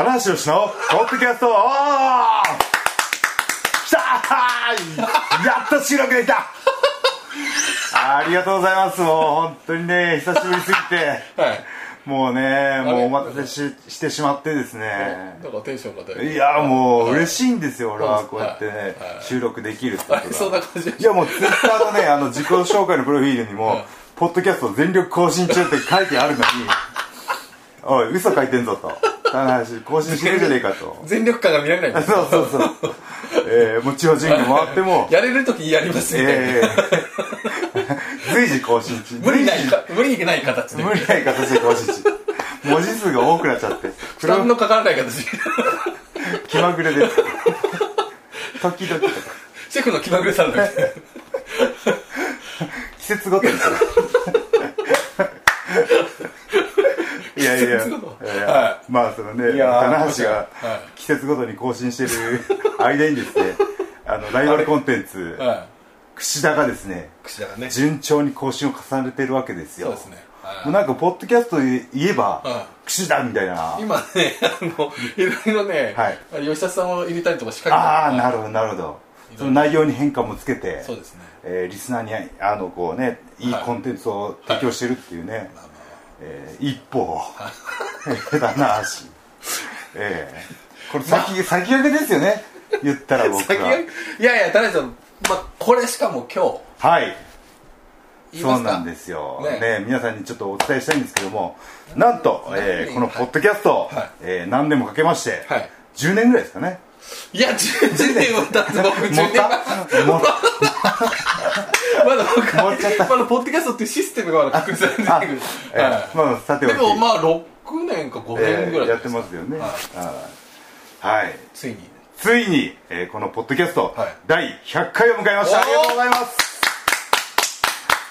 棚橋宏のポッドキャストおーきたーやっと収録できた。ありがとうございます。もう本当にね久しぶりすぎて。はい。もうねもうお待たせししてしまってですね。なんかテンションが高い。いやもうはい嬉しいんですよ俺は。こうやってねはい。はい。収録できるってことあそんなが感じでいやもうツイッターのねあの自己紹介のプロフィールにもはい「ポッドキャスト全力更新中」って書いてあるのにおい嘘書いてんぞと棚橋更新してるじゃねえかと。全力感が見られない。んですそうそうそう。えー、もう地方巡業回っても。やれる時やりますみたいな、えー、随時更新中 無理ない無理ない形で。無理ない形で更新中文字数が多くなっちゃって。負担のかからない形で。気まぐれで。す時々。シェフの気まぐれさんだけ。季節ごとにいやいや。まあそのね棚橋がは季節ごとに更新してる間にですね あのライバルコンテンツは櫛田がですねい串田がね。順調に更新を重ねてるわけですよ。そうですね。はい。もうなんかポッドキャストで言えばは櫛田みたいな。今ね あの いろいろね、はい。吉田さんを入れたりとか仕掛けてああなるほどなるほど。その内容に変化もつけてそうですね。えーリスナーにあのこうねいいコンテンツを提供してるっていうね、えー一歩だ なし。えーこれ先,、先駆けですよね。言ったら僕は。いやいや田中さん、まあ、これしかも今日。はい。そうなんですよ、ね。ね皆さんにちょっとお伝えしたいんですけどもなんと、えーこのポッドキャスト、はい。えー何年もかけまして、はい。10年ぐらいですかねいや10 10年は経つ僕10年前まだ僕もっちゃった。まだポッドキャストっていうシステムがまだ確立されてあないけどまあさてでもまあ6年か5年ぐらいえーやってますよね。はい。ついに。ついに、えーこのポッドキャスト、はい。第100回を迎えました。ありがとうございます。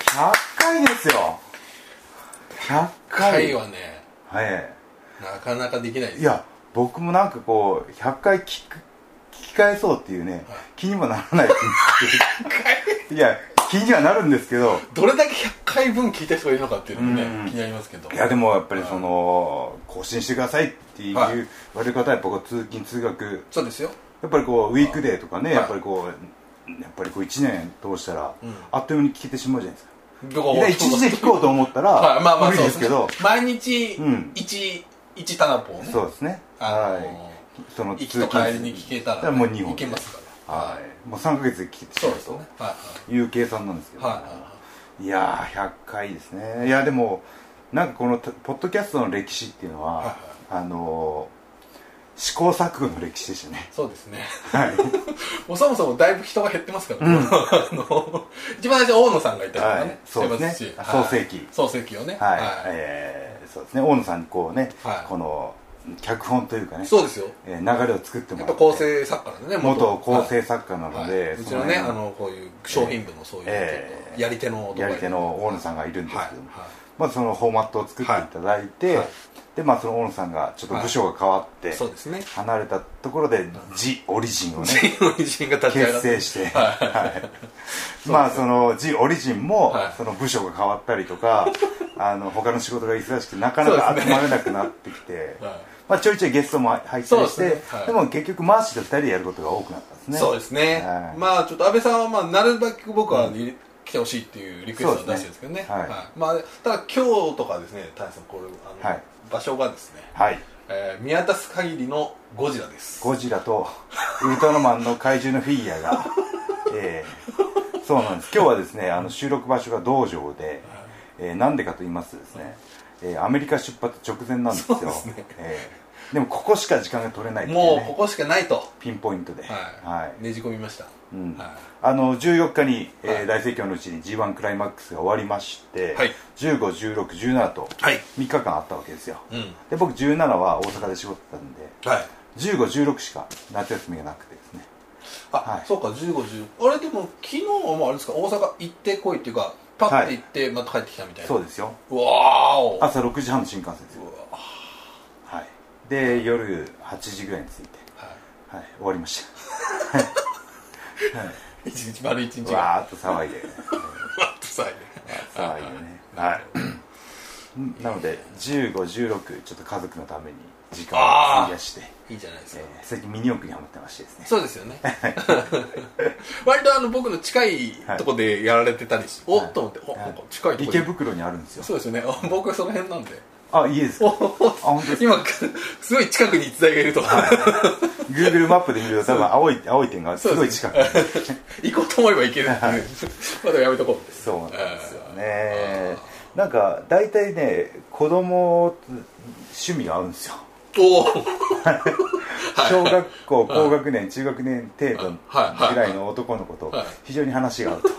100回ですよ。100回。回はねはいなかなかできないです。いや僕もなんかこう100回聞く聞き返そうっていうね、気にもならないいや気にはなるんですけど。どれだけ100回分聞いた人がいるのかっていうのもねうん。気になりますけど。いやでもやっぱりその、更新してくださいっていうはい言われる方はやっぱこう通勤通学。そうですよ。やっぱりこうウィークデーとかね、はい。やっぱりこうやっぱりこう1年通したら、うん。あっという間に聞けてしまうじゃないですか。どこいや一日で聞こうと思ったら、はい。まあまあ無理ですけど。そう毎日うん。1一タナポをね。そうですね。はいその行きと帰りに聞けたらだからもう2本いけますから。はい。もう3ヶ月で聞けてしまうそうですよねとはい。いう計算なんですけど、はいはいやー100回ですね。いやでもなんかこのポッドキャストの歴史っていうのは、はいはい。あのー試行錯誤の歴史でしたね。そうですね。はい。もうそもそもだいぶ人が減ってますから、ね。あの一番最初大野さんがいたりとかはい。ね、そうですね。創世記。創世記をね。はい、えーそうですね。大野さんにこうね、はい。この脚本というかね。そうですよ。えー流れを作ってもやらって。っぱ構成作家なんでね元構はい成作家なので、はい。うちのねそあのこういう商品部のそういう、ええやり手の男やり手の大野さんがいるんですけども、はい。はい。まずそのフォーマットを作っていただいて、はい。はいでまあその大野さんがちょっと部署が変わって、そうですね。離れたところで「ジ・オリジン」をね 結成して、ははい。まあその「ジ・オリジンも」はい。その部署が変わったりとかあの他の仕事が忙しくてなかなか集まれなくなってきて、はいまあ、ちょいちょいゲストも入ったりしてで,、ね。はい。も結局マーシーと2人でやることが多くなったんですね。そうですね、はい。まあちょっと安倍さんはまあなるべく僕は入れ来てほしいっていうリクエストを出してるんですけどね。そうですね。はい。まあただ今日とかですね田中さんこれあの、はい。場所がですね、はい。えー見渡す限りのゴジラです。ゴジラとウルトラマンの怪獣のフィギュアが、えーそうなんです。今日はですねあの収録場所が道場で、えーなんでかと言いますとですね、えーアメリカ出発直前なんですよ。そうですね。えーでもここしか時間が取れないね。もうここしかないと、ピンポイントで、はい。はい。ねじ込みました、うん。はい。あの14日に、えーはい。大盛況のうちに g 1クライマックスが終わりまして、はい。151617とはい。3日間あったわけですよ、うん。で僕17は大阪で仕事だったんではい。1516しか夏休みがなくてですね。あ、はい。そうか1510あれでも昨日はもうあれですか？大阪行ってこいっていうかパッて行ってまた帰ってきたみたいな、そうですよ。うわーお。朝6時半の新幹線ですよで夜8時ぐらいに着いて。はい。はい終わりまし一日丸一日わーっと騒いで。わっとさ騒いでね。はい。うん。なので1516ちょっと家族のために時間を費やして、いいじゃないですか、えー最近ミニ四駆にハマってましてですね。そうですよね。割とあの僕の近いとこでやられてたりし、おっと思って、おはい。なんか近いとこで。池袋にあるんですよ。そうですよね。あ僕はその辺なんであ家ですあ本当ですか？今すごい近くに逸材がいると。Google マップで見ると多分青い青い点がすごい近く。に 行こうと思えば行けるっていう。まだやめとこう。そうなんですよね。なんか大体ね子供趣味が合うんですよ。おお 小学校高学年中学年程度はい。ぐらいの男の子とはい。非常に話が合うと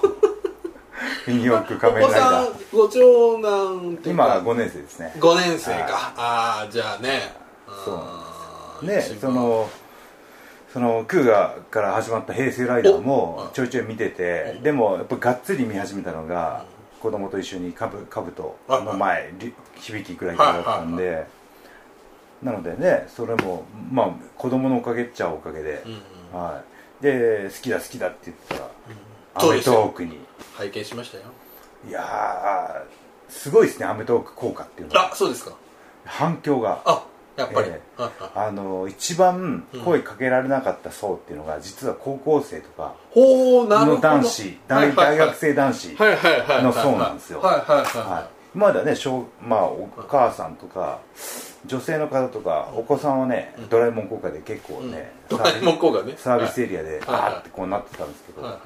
ミニ四駆仮お面ライダ子さんーご長男っていう今か5年生ですね。5年生はい。かああじゃあね。そうあーね一番。そのそのクーガから始まった平成ライダーおもちょいちょい見ててでもやっぱがっつり見始めたのが子供と一緒にカブカブトの前り響きくらいだったんでなのでねそれもまあ子供のおかげっちゃおかげで、はい、で好きだ好きだって言ったら『アメトーーク』に拝見しましたよ。いやーすごいですね『アメトーーク』効果っていうの。はあそうですか。反響が。あやっぱり、えああ。あの一番声かけられなかった層っていうのが実は高校生とかの男子大大学生男子の層なんですよ。はいはいはいはい。今まではね小、まあ、お母さんとか女性の方とかお子さんはね、ドラえもん効果で結構ね、ドラえもん効果ね。サービスエリアではい。バーってこうなってたんですけど、はいはい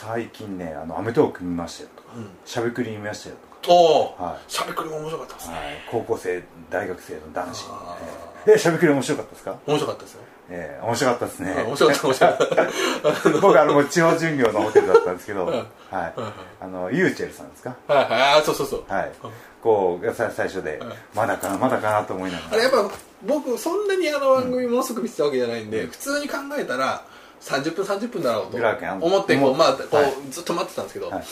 最近ね「あのアメトーーク」見ましたよとかうん「しゃべくり」見ましたよとおおはい。しゃべくりも面白かったですか、ね。はい、高校生大学生の男子。でしゃべくり面白かったですか？面白かったですよ。えー面白かったですね。面白かった面白かった。僕あのもう地方巡業のホテルだったんですけど、はい。あのユーチェルさんですか？はいはい。あそうそうそう。はい。こうさ最初で、ん。まだかなまだかなと思いながら。あれやっぱ僕そんなにあの番組ものすごく見てたわけじゃないんで、普通に考えたら30分30分だろうと思ってこう、まあこう、はい。ずっと待ってたんですけど、はい。ん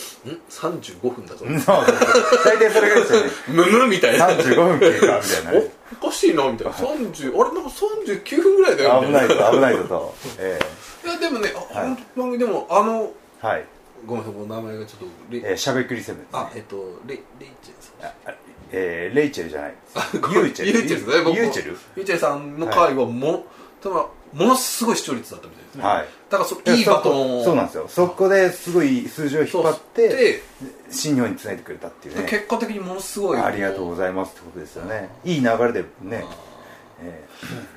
？35分だぞ、大体それがですよね。むむみたいな。35分経過みたいな。ねおおかしいなみたいな。30あれなんか39分ぐらいだよみ危たいな。ないぞ危ないぞと、えいやでもね、あはい。あの番組でもあのーはい、ごめんなさい名前がちょっとレ、えー、しゃべくりセブンですね。あえっとレレイチェルさん。えーレイチェルじゃない ユーチェル。ユーチェルユーチェル？さんの回はも,、多分ものすごい視聴率だったみたいですね、はい。だからそいいバトンを。そうなんですよ。そこですごい数字を引っ張ってで新日本につないでくれたっていうね。結果的にものすごい。ありがとうございますってことですよね。いい流れでね、え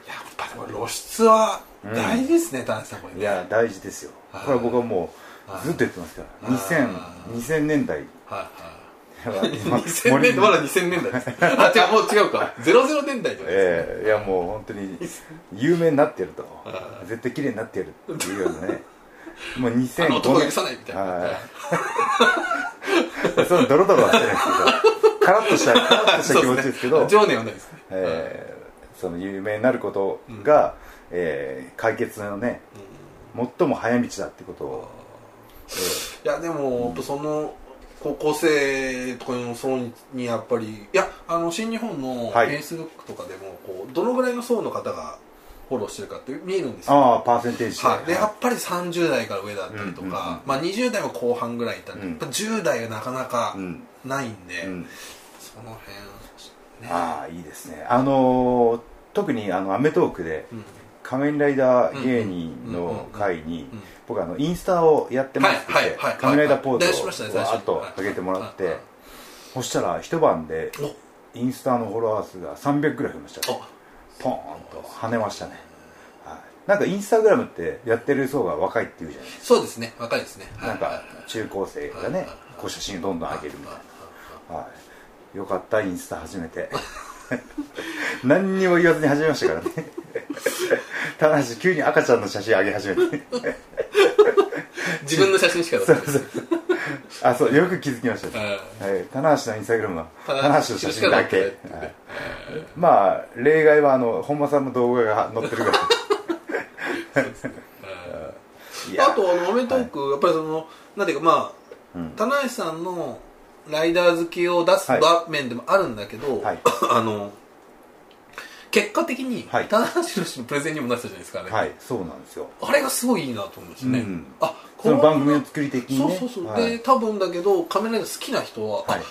やっぱでも露出は大事ですね、田中さんこれね。ーいや大事ですよ。はい。これは僕はもうはいずっと言ってますから。あ2000 2000年代はいははい2000 年代まだ2000年代です。あ違うもう違うか。00年代じゃないですか、ええいやもう本当に有名になってやると。絶対綺麗になってやるっていうようなね。もう2005あの男許さないみたいな。はい。そのドロドロはしてないですけどカラッとしたカラッとした気持ちですけど情念はないですね、えーその有名になることが、えー解決のね、最も早道だってことを、いやでもやっぱその高校生とかの層にやっぱりいやあの新日本のフはい。ェイスブックとかでもこうどのぐらいの層の方がフォローしてるかって見えるんですよ。ああパーセンテージはい、でやっぱり30代から上だったりとか、うんうんうんまあ、20代は後半ぐらいいったり、うん。やっぱ10代がなかなかうん。ないんで、うん。その辺ね。ああいいですね。あのー特にあの『アメトーーク』でうん「仮面ライダー芸人」の回にうん僕あのインスタをやってますって仮面ライダーポーズをわーっと上げてもらってそしたら一晩でお。インスタのフォロワー数が300ぐらい増えました。ポーンと跳ねましたね、はい、なんかインスタグラムってやってる層が若いっていうじゃないですそうですね。若いですね。かなんか中高生がねこう写真をどんどん上げるみたいな。はい、よかったインスタ始めて 何にも言わずに始めましたからね。ただし急に赤ちゃんの写真上げ始めて。自分の写真しか出さない。そうそう。あそうよく気づきましたね、はい、棚橋のインスタグラムは棚橋の写真だけ、はい。まあ例外はあの本間さんの動画が載ってるぐら。あとあの『アメトーーク』やっぱりそのなんていうかまうん。あ棚橋さんのライダー好きを出すはい。場面でもあるんだけど、はい。あの結果的にはい。棚橋宏のプレゼンにもなってたじゃないですかね、はいそうなんですよ。あれがすごいいいなと思いましたね、うん。あこんな番組の作り的にね。そうそうそう、はい。で多分だけど仮面ライダー好きな人は、あはい。好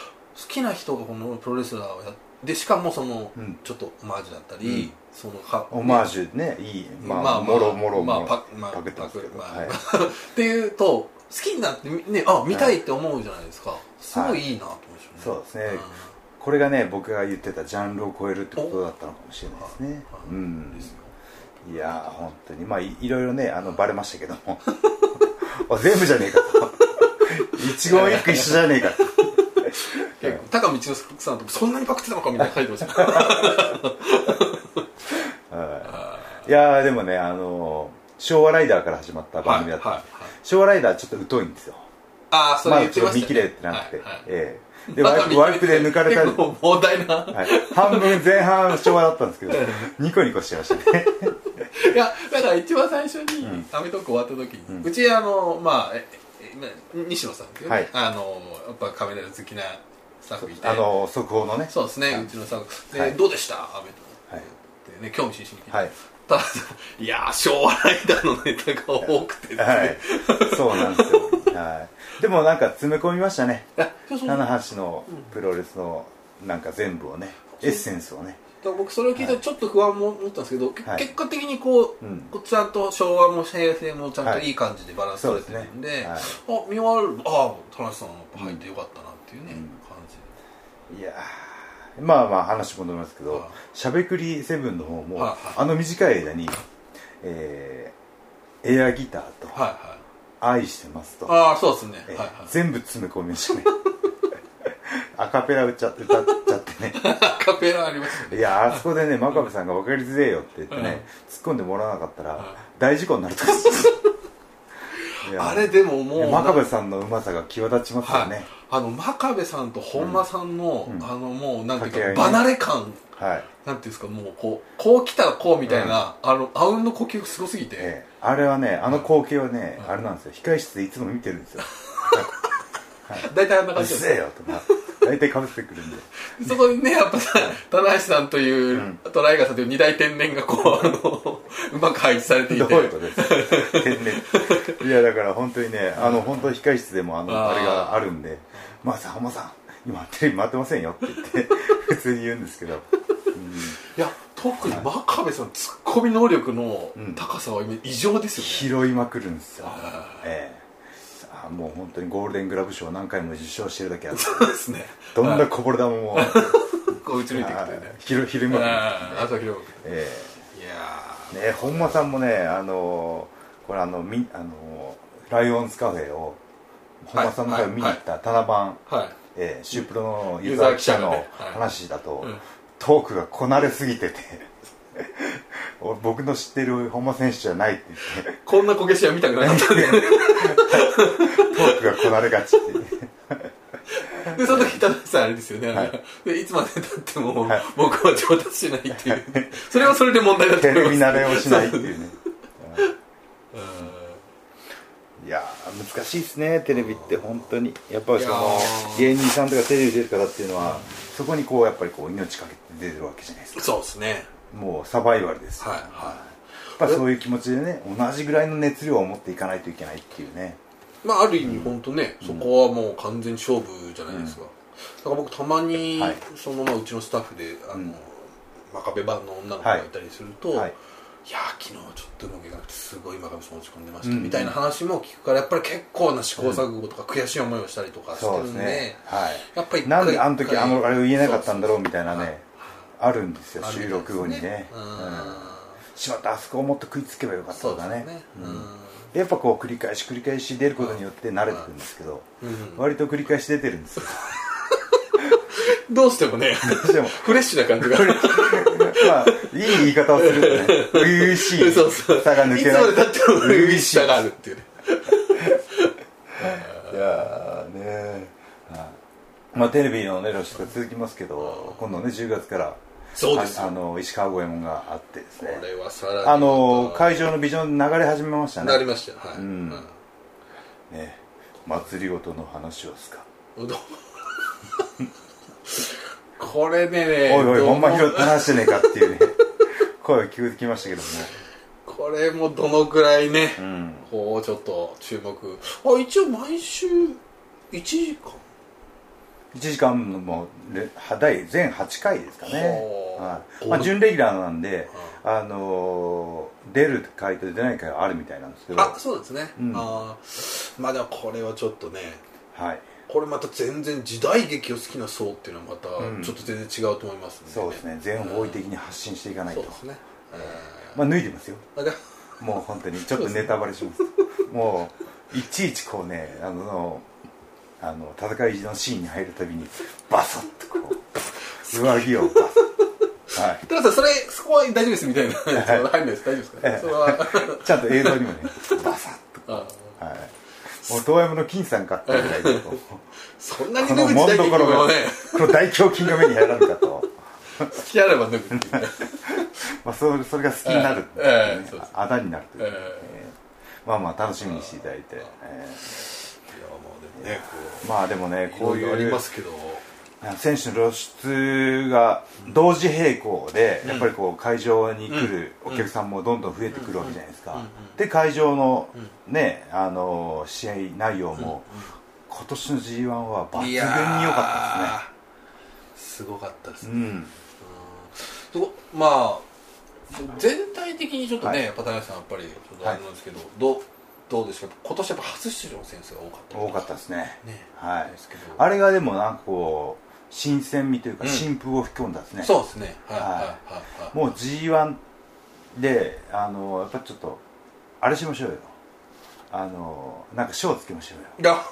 きな人がこのプロレスラーをやっでしかもその、うん。ちょっとオマージュだったり、うん。そのはオマージュねいいまあ、まあもろもろまあパまあパクってますけど、まあ。はい、っていうと好きになってみねあ見たいって思うじゃないですか、すごい。いいなと思うんですよね、そうですね。これがね僕が言ってたジャンルを超えるってことだったのかもしれないですね。ううん。いやー本当に。まあいいろいろねあのバレましたけども。あ全部じゃねえかと。一言一句一緒じゃねえかと。高道之さんとそんなにパクってたのかみたいな書いてましたはい。いやーでもねあの昭和ライダーから始まった番組だったはいはいはい。昭和ライダーちょっと疎いんですよああそれま言ってま見切れってなくて、はいはい。ええ。でワイプワイプで抜かれた結構膨大な、はい、半分前半昭和だったんですけどニコニコしてましたね。いやだから一番最初にん『アメトーーク』終わった時に、うん。うちあのまあ西野さんっていうね、はい。あのやっぱカメラ好きなスタッフいて。あの速報のね。そうですね、はい。うちのスタッフ。で、はい。どうでした？アメトーークはいってね興味津々に聞いて、はい。ただいやー昭和ライダーのネタが多くてですね、はい。そうなんですよ、はい、でもなんか詰め込みましたね。いやそうそう。七橋のプロレスのなんか全部をねエッセンスをね。僕それを聞いてちょっと不安も持ったんですけど、けはい。結果的にこう,、うん。ちゃんと昭和も平成もちゃんとはい。いい感じでバランス取れてるんで,、そうですね。はい。あ見終わるああ田中さん入ってよかったなっていうね、うん。感じいやーまあまあ話戻りますけどはい「しゃべくりセブン」の方も、はいはい。あの短い間に、えーエアギターとはいはい「愛してますと」ああそうですね、えーはいはい。全部詰め込みましたね。アカペラ歌っちゃ歌っちゃってね。アカペラありますね。いやあそこでね真壁さんが分かりづれえよって言ってね、うん突っ込んでもらわなかったら、うん大事故になるとか あれでももう真壁さんのうまさが際立ちますよはい。ね、あの真壁さんと本間さんの、うん。あのもうなんていうか離れ感はい、なんていうんですかもうこうこう来たらこうみたいな、あのあうんの呼吸がすごすぎて、ええ。あれはねあの光景はね、あれなんですよ。控室でいつも見てるんですよ。大体あんなう感じです。よとか 大体かぶってくるんで。そこにねやっぱさ棚橋さんという、うん。トライガーさんという二大天然がこうあの うまく配置されていて。どういうことです天然。いやだから本当にねあの本当控室でもあのあれがあるんで「まあさん浜さん今テレビ回ってませんよ」って言って普通に言うんですけど、うんいや特に真壁さんツッコミ能力のうん。高さは今異常ですよね、拾いまくるんですよ。あええ。あもう本当にゴールデングラブ賞何回も受賞してるだけあって。そうですね。どんなこぼれ玉も。こう打ち抜いていくというね。拾拾いまくるんですよ朝広くえいやえね本間さんもねあのこれあのみあのライオンズカフェを本間さんの方見に行った棚番、ーはい。えーシュープロのユーザー記者の話だと、うんトークがこなれすぎてて。俺 僕の知ってる本間選手じゃないって言って。こんなこけしは見たくなかったんで。トークがこなれがちってでその時田中さんあれですよね、はい。でいつまでたっても、はい。僕は上達しないっていう。それはそれで問題だとテ思います。レビ慣れをしないっていうね。ういやー難しいですねテレビって本当に。やっぱりそのー。芸人さんとかテレビ出る方っていうのはそこにこうやっぱりこう命かけて出てるわけじゃないですか。んそうですね。もうサバイバルです。よはいはやっぱりそういう気持ちでね同じぐらいの熱量を持っていかないといけないっていうね。いまあある意味本当ね、そこはもう完全勝負じゃないですか、だから僕たまに、はい。そのまあうちのスタッフであの、うん。真壁版の女の子がいたりすると、はい。いやー昨日ちょっとうまくいかなくてすごい真壁さん落ち込んでました、うん。みたいな話も聞くからやっぱり結構な試行錯誤とか悔しい思いをしたりとかしてるんでですね。はい。やっぱりなんであの時あのあれを言えなかったんだろうみたいなねあるんですよ収録後にね。うん。うんしまったあそこをもっと食いつけばよかったそうとかね。ねうん。やっぱこう繰り返し繰り返し出ることによって慣れてくるんですけど割と繰り返し出てるんですよ。どうしてもねしても。フレッシュな感じが まあいい言い方をするとね初々しいそうそう差が抜い。つまけないでたっても初々しさがあるっていうね。いやーねはい。まあテレビのね露出が続きますけど今度ね10月からそうですよ。ああの石川五右衛門があってですね。これはさらにあの会場のビジョン流れ始めましたね。なりましたよ。はい、うん。ね。祭りごとの話をすか。うどん。これでねおいおいほんま拾って話してねえかっていうね。声を聞こえてきましたけどこれもどのくらいね、もうん。こうちょっと注目。あ一応毎週1時間1時間もレ第全8回ですかね。はい。まあ、準レギュラーなんで、あのー出る回と出ない回があるみたいなんですけど。あそうですね、うん。あー。まあでもこれはちょっとねはい。これまた全然時代劇を好きな層っていうのはまたうん。ちょっと全然違うと思いますんで、そうですね。全方位的に発信していかないと、そうですね、まあ脱いでますよ。も。う本当に。ちょっとネタバレします。もういちいちこうねあのあの戦いのシーンに入るたびにバサッとこう上着をバサッ。はい。田中さんそれそこは大丈夫ですみたいな。入んないです。大丈夫ですか、それは。ちゃんと映像にもねバサッあとはい。もう遠山の金さんかってぐらいでそんなにこの脱ぐ時代劇もんどころがもね。この大胸筋が目に入らんかと、好きあれば脱ぐまあ、それそれが好きになるあだになるという、ええ。えーまあまあ楽しみにしていただいて、えいやもうでもねまあでもねうこういうありますけど。選手の露出が同時並行で、やっぱりこう会場に来るお客さんもどんどん増えてくるわけじゃないですか、で会場のね、あの試合内容も、今年の g 1は抜群に良かったですすごかったですね、うん。まあ全体的にちょっとね、はい。やっぱ田中さんやっぱりちょっとあれなんですけど、どう？どうですか？今年やっぱ初出場の選手が多かった。多かったですね。ね。はい。あれがでもなんかこう新鮮味というかうん。新風を吹き込んだですね、そうですね。はいはい。もう g 1であのやっぱちょっとあれしましょうよ。あのなんか賞つけましょうよ。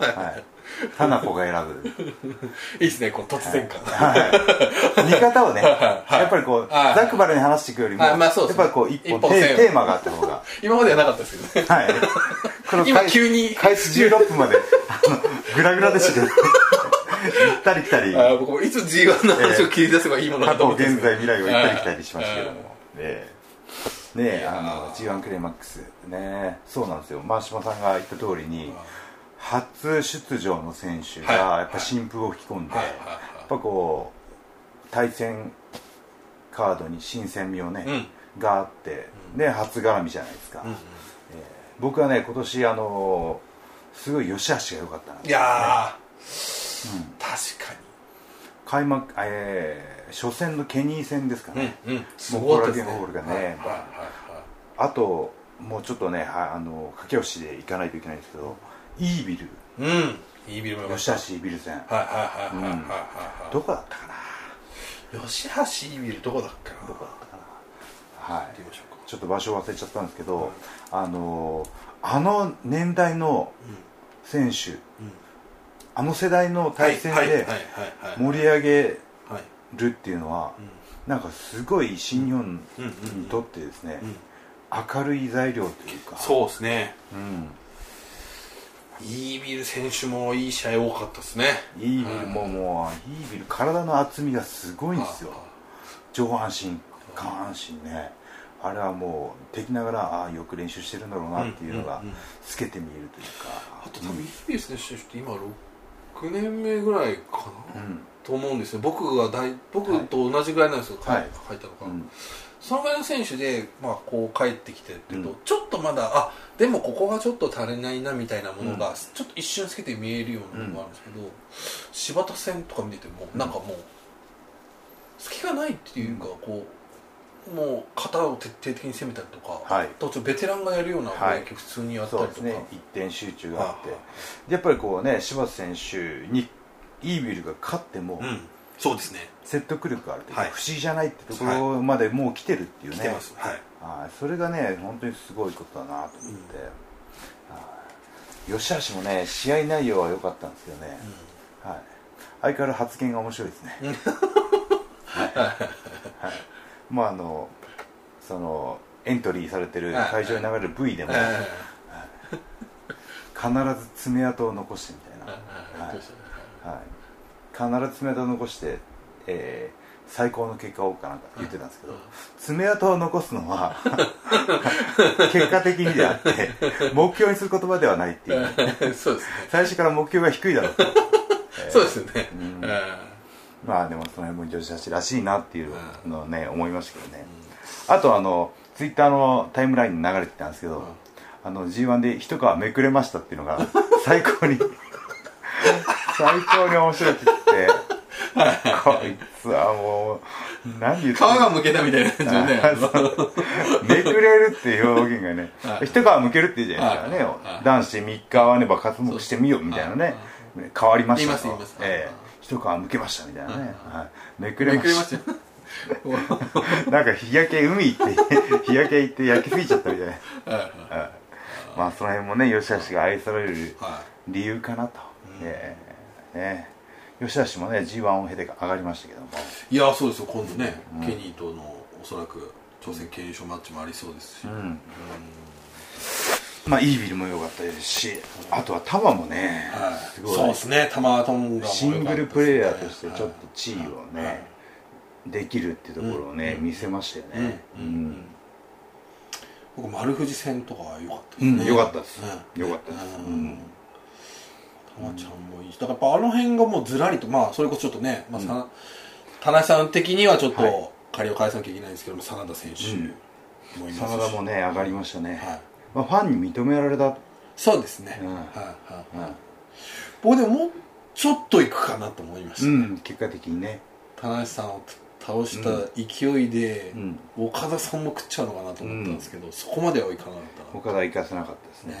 はいタナコが選ぶ。いいですねこの突然感、はい。見方をね、はい。やっぱりこう、はい。ざくばらに話していくよりも、やっぱりこう一本テテーマがあった方が、今まではなかったですけどね。はい。この今開急に。開始16分まで、グラグラでしたけど、行ったり来たり、僕もいつ G1 の話を切り出せばいいものかと思って。現在未来を行ったり来たりしましたけどはい。も、ええねえ、あの、G1 クレイマックス、ねそうなんですよ。真島さんが言った通りに、初出場の選手が、はい。やっぱ新風を吹き込んで、やっぱこう対戦カードに新鮮味をね、うん。があって、で初絡みじゃないですか、う僕はね今年あのすごい良し悪しが良かったないやー、確か開幕、えー初戦のケニー戦ですかにね、うんうん。すごかったですね。ホールがねあともうちょっとねはあの駆け押しで行かないといけないんですけどイービル。うん。いいビルもよかった吉橋イービル戦はいはいはいはいはいはい。はいどこだったかな？吉橋いいビルどこだっけな？どこだったかな？はい。ちょっと場所忘れちゃったんですけど、あのあの年代の選手、うん。あの世代の対戦で盛り上げはいるっていうのは、なんかすごい新日本にとってですね、うん。明るい材料というか。そうですね。うん、イービル選手もいい試合多かったですね。イービルももうイービル体の厚みがすごいんですよ。上半身下半身ね。あれはもう敵ながらああよく練習してるんだろうなっていうのが透けて見えるというか。あと多分イービル選手って今6年目ぐらいかな、うん。と思うんですよ。僕が大僕と同じぐらいなんですよ、はい。書いたのが、うんそのぐらいの選手で、まあ、こう帰ってきてっていうと、うん。ちょっとまだあでもここがちょっと足りないなみたいなものが、ちょっと一瞬つけて見えるようなものがあるんですけど、柴田戦とか見てても、なんかもう隙がないっていうか、こうもう型を徹底的に攻めたりとか、はい。途中ベテランがやるような攻はい。撃を普通にやったりとか、そうですね。一点集中があって、はい。でやっぱりこうね柴田選手にイービルが勝ってもうん、そうですね。説得力があるというか、はい。不思議じゃないってところまでもう来てるっていうね、来てます、はい。はい。それがね本当にすごいことだなと思って、はい。吉橋もね試合内容は良かったんですけどね、はい、相変わらず発言が面白いですね、はい。はい。まああのそのエントリーされてるはい。会場に流れる V でも、はい。必ず爪痕を残してみたいな、はい。はい、必ず爪痕を残して、えー最高の結果をかなんか言ってたんですけど、爪痕を残すのは 結果的にであって目標にする言葉ではないっていう、そうですね。最初から目標が低いだろうと、そうですよね、うん。えまあでもその辺も女子たちらしいなっていうのをね思いましたけどね、あとあのツイッターのタイムラインに流れてたんですけど、あの G1 で一皮めくれましたっていうのが最高に最高に面白くって。こいつはもう何言って皮がむけたみたいな感じめくれるっていう表現がね、はい。一皮むけるって言うじゃないですかね、はい。はい男子3日はねば活目してみようみたいなね、変わりましたと言いええ。一皮むけましたみたいなね、はい。めくれめましたなんか日焼け海行って 日焼け行って焼きすぎちゃったみたいな。はいはい。はい。まあその辺もね吉橋が愛されるは理由かなと、ええね。吉橋もね G1 を経て上がりましたけども。いいやそうですよ。今度ね、ケニーとのおそらく挑戦権優勝マッチもありそうですし、うん。まあイービルも良かったですしあとはタマもね、はい。すごい。そうですね。タマトンガもシングルプレイヤーとしてちょっとはい地位をね、はい。できるっていうところをね、見せましたよね。ううん。ん、僕丸藤戦とかは良かったですうんね、良かったです。ね良かったです。ううんんタマちゃんもいいしだからやっぱあの辺がもうずらりとまあそれこそちょっとね、まあさ田中さん的にはちょっはい。と借りを返さなきゃいけないんですけども真田選手もいますし、真田もね上がりましたね、はい。まあ、ファンに認められた。そうですね、うん。はいはいはい、うん。僕でももうちょっといくかなと思いました、うん。結果的にね。田中さんを倒した勢いで、うん。岡田さんも食っちゃうのかなと思ったんですけど、そこまではいかなかった。岡田行かせなかったですね。ね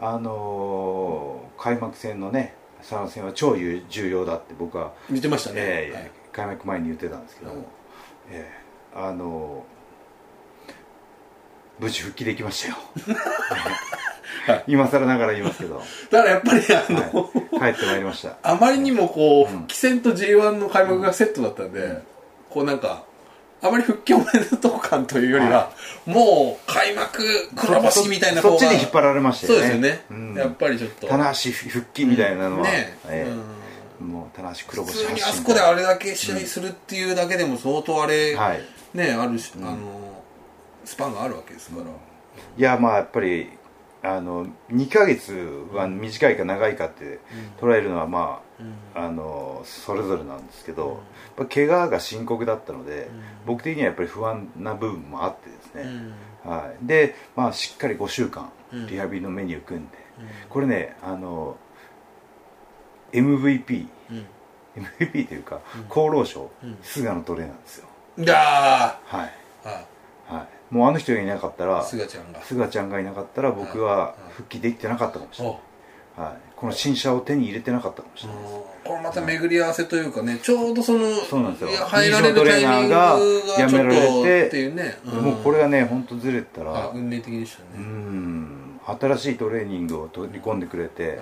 あのー開幕戦のね佐野戦は超重要だって僕は、見てましたね、ええはい。開幕前に言ってたんですけども、うん。ええあのー無事復帰できましたよ、はい。今更ながら言いますけど、だからやっぱりあの、はい、帰ってまいりました。あまりにもこう、うん。復帰戦と G1 の開幕がセットだったんで、こうなんかあまり復帰おめでとう感というよりは、もう開幕黒星みたいなそっちに引っ張られましたよね。そうですよね、うん。やっぱりちょっと。棚橋復帰みたいなのは、ね。ええ。うん。もう棚橋黒普星通にあそこであれだけ試合するっていうだけでも相当あれ、はい。ねあるし、あのスパンがあるわけですから、いやまあやっぱりあの2ヶ月は短いか長いかって捉えるのはまあ、あのそれぞれなんですけど、ぱ怪我が深刻だったので、僕的にはやっぱり不安な部分もあってですね、はい、で、まあ、しっかり5週間うん。リハビリのメニュー組んで、これねあの MVP、MVP というか、厚労省、うん。菅野トレーナーですよ。いやはい、ーははい、もうあの人がいなかったらい菅ちゃんが。菅ちゃんがいなかったら僕は復帰できてなかったかもしれない、おはい、この新車を手に入れてなかったかもしれない。です、これまた巡り合わせというかねちょうどそのそうなんですよ。入られるタイミングがちょっと辞められてっていうね、ん。もうこれがね本当ずれてたらあ運命的でしたうね、ん。新しいトレーニングを取り込んでくれて、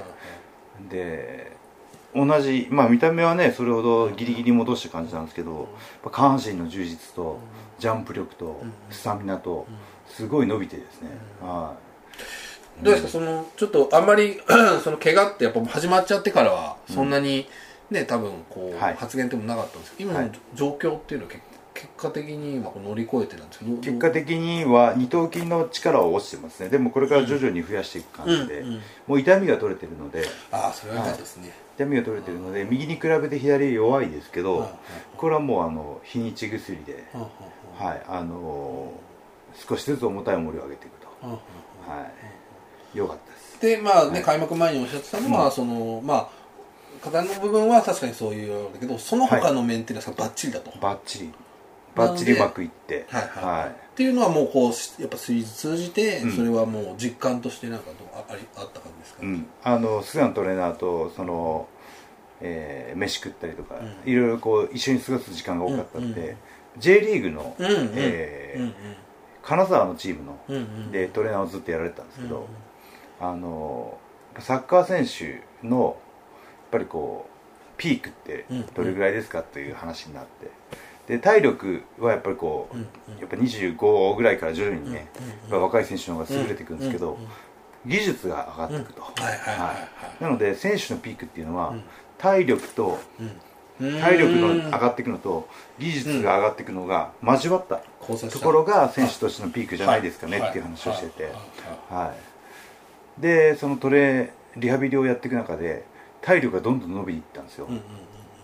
で同じまあ見た目はねそれほどギリギリ戻した感じなんですけど、下半身の充実とジャンプ力とスタミナとすごい伸びてですね、はいどうですか？そのちょっとあんまり その怪我ってやっぱ始まっちゃってからはそんなにね、多分こう、はい。発言でもなかったんですけど今のはい。状況っていうのは結結果的に今こう乗り越えてなんですけど結果的には二頭筋の力は落ちてますね。でもこれから徐々に増やしていく感じで、うんうんもう痛みが取れてるので。ああそれは良かったですね、痛みが取れてるので右に比べて左弱いですけど、はいはいこれはもうあの日にち薬で、はいあのー少しずつ重たい重りを上げていくと、はい、よかったです。でまあね、はい。開幕前におっしゃってたのは、そのまあ肩の部分は確かにそういうようだけどその他のメンテナンスがバッチリだと、バッチリ。バッチリうまくいって。はいはい。っていうのはもうこうしやっぱシリーズ通じて、うん。それはもう実感としてなんかどうあありあった感じですか、うん、あの菅野トレーナーとその、えー飯食ったりとか、うん。いろいろこう一緒に過ごす時間が多かったので、うんうん J リーグの、うんうん。えーうん金沢のチームの、うんうんでトレーナーをずっとやられてたんですけど、あのサッカー選手のやっぱりこうピークってどれぐらいですかっていう話になって。で体力はやっぱりこう、やっぱ25ぐらいから徐々にね、若い選手の方が優れていくんですけど、技術が上がっていくと、はいなので選手のピークっていうのは、うん。体力とうん。体力の上がっていくのと技術が上がっていくのが交わったところが選手としてのピークじゃないですかねっていう話をしてて、はい、でそのトレリハビリをやっていく中で体力がどんどん伸びていったんですよ、うんうん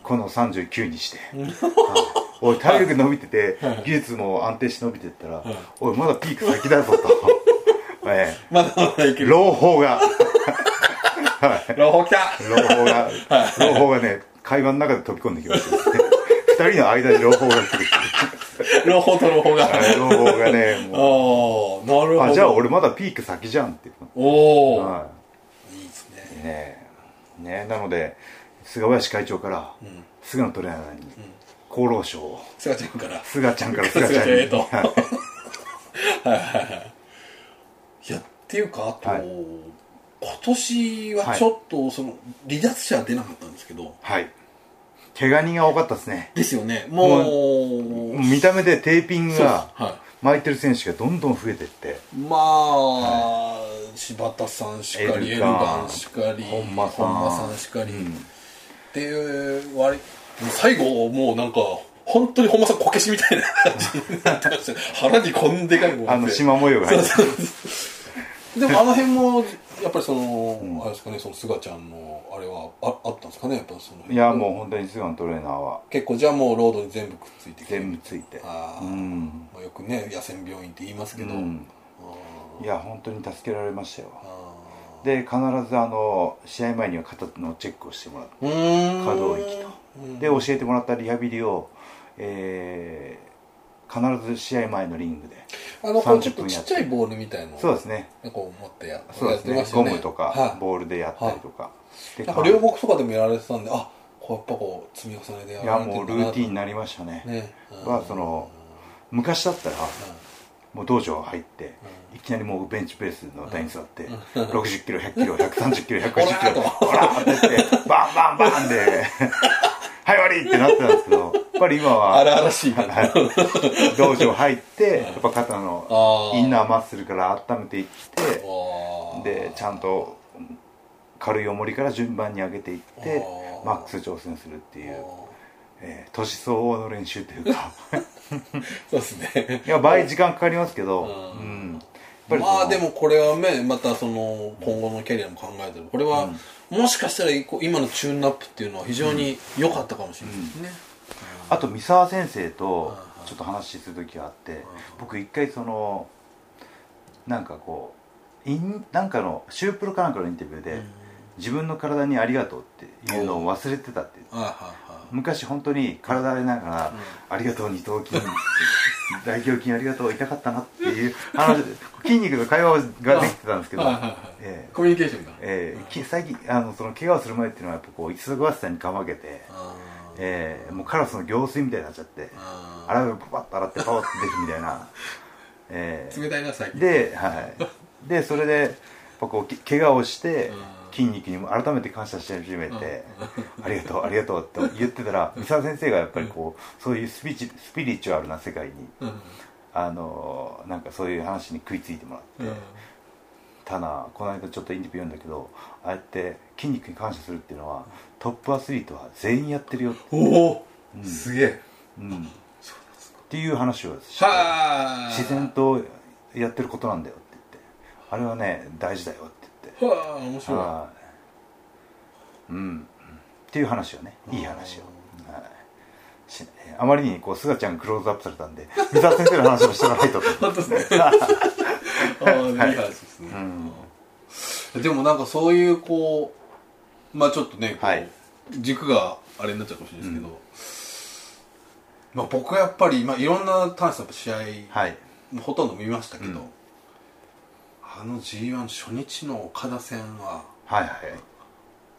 この39にして、はい。おい体力伸びてて技術も安定して伸びていったら、おいまだピーク先だぞと、えまだまだいけえる。朗報が。朗報来た。朗報が。朗報がね会話の中で飛び込んできましたね二人の間に朗報が来る朗報と朗報が。がねもああなるほど。じゃあ俺まだピーク先じゃんっていう。おお、はい。いですね。いねねなので菅林会長からん。菅野トレーナーに厚労省を。すがちゃんから。菅ちゃんから菅ちゃんに。菅ちゃんへと。はい。いやっていうかあと、はい。今年はちょっとその離脱者は出なかったんですけど、はい怪我人が多かったですね。ですよね。もう。見た目でテーピングがは巻いてる選手がどんどん増えてって。い、まあ、柴田さんしかりエルガン。しかり本間さん。本間さんしかり、うん。で割最後もうなんか本当に本間さんこけしみたいな 感じになってました。腹にこんでかいもんあの縞模様が入ってでもあの辺もやっぱりその、あれですかねその菅ちゃんのあれはああったんですかねやっぱそのいやもう本当に菅野トレーナーは。結構じゃあもうロードに全部くっついて全部ついて。あー、うん。まあ、よくね野戦病院って言いますけど、うん。いや本当に助けられましたよ。あで必ずあの試合前には肩のチェックをしてもらって可動域と。うん。で教えてもらったリハビリを、えー必ず試合前のリングであのこうちょっ30とちっちゃいボールみたいのをそうですね。こう持ってやそうですね。やってましたよゴムとかはい。ボールでやったりとか、でなんか両国とかでもやられてたんであこうやっぱこう積み重ねでやいやられてもうルーティンになりましたね。ね。はその昔だったらもう道場入っていきなりもうベンチプレスの台に座って60キロ100キロ130キロ150キロ ほらって言ってバンバンバンで はい終わりってなってたんですけど やっぱり今は荒々しい感じはい道場入ってやっぱ肩のインナーマッスルから温めていってでちゃんと軽い重りから順番に上げていってマックス挑戦するっていう、えー年相応の練習というか。そうですね。いや倍時間かかりますけど、ううん。ん、やっぱりそのまあでもこれはねまたその今後のキャリアも考えてる。これは、もしかしたら今のチューンアップっていうのは非常に良かったかもしれないですね、あと三沢先生とはいちょっと話する時があって僕一回そのなんかこうインなんかのシュープロかなんかのインタビューで、自分の体にありがとうっていうのを忘れてたって昔本当に体でながら、ありがとう二頭筋 大胸筋ありがとう痛かったなっていう話で筋肉の会話ができてたんですけど、ええ。コミュニケーションが。ええ。き最近あのその怪我をする前っていうのはやっぱこう忙しさにかまけて、あええもうカラスの行水みたいになっちゃってあ洗うパパッと洗ってパワッと出るみたいな、ええ。冷たいな最近。で,、はい、でそれでやっぱこうき怪我をしてうん筋肉にも改めて感謝し始めて、ありがとうありがとうって言ってたら三沢先生がやっぱりこうそういうスピチスピリチュアルな世界にうん。あのなんかそういう話に食いついてもらって、うん。ただこの間ちょっとインタビュー読んだけどああやって筋肉に感謝するっていうのはトップアスリートは全員やってるよおお、うん。すげえ。うん。っていう話をしてはあ。自然とやってることなんだよって言って。あれはね大事だよって言ってはあ面白い。はい。うん。っていう話をね。いい話を、はい、しえあまりにこう菅ちゃんがクローズアップされたんで三沢先生の話もしておかないと。本当ですね。ああいい話ですね、うん。でもなんかそういうこうまあちょっとねはい。軸があれになっちゃうかもしれないですけど、まあ僕はやっぱり、まあ、いろんなタンスの試合、はい。ほとんど見ましたけど、うんあの g 1初日の岡田戦は、はいはい。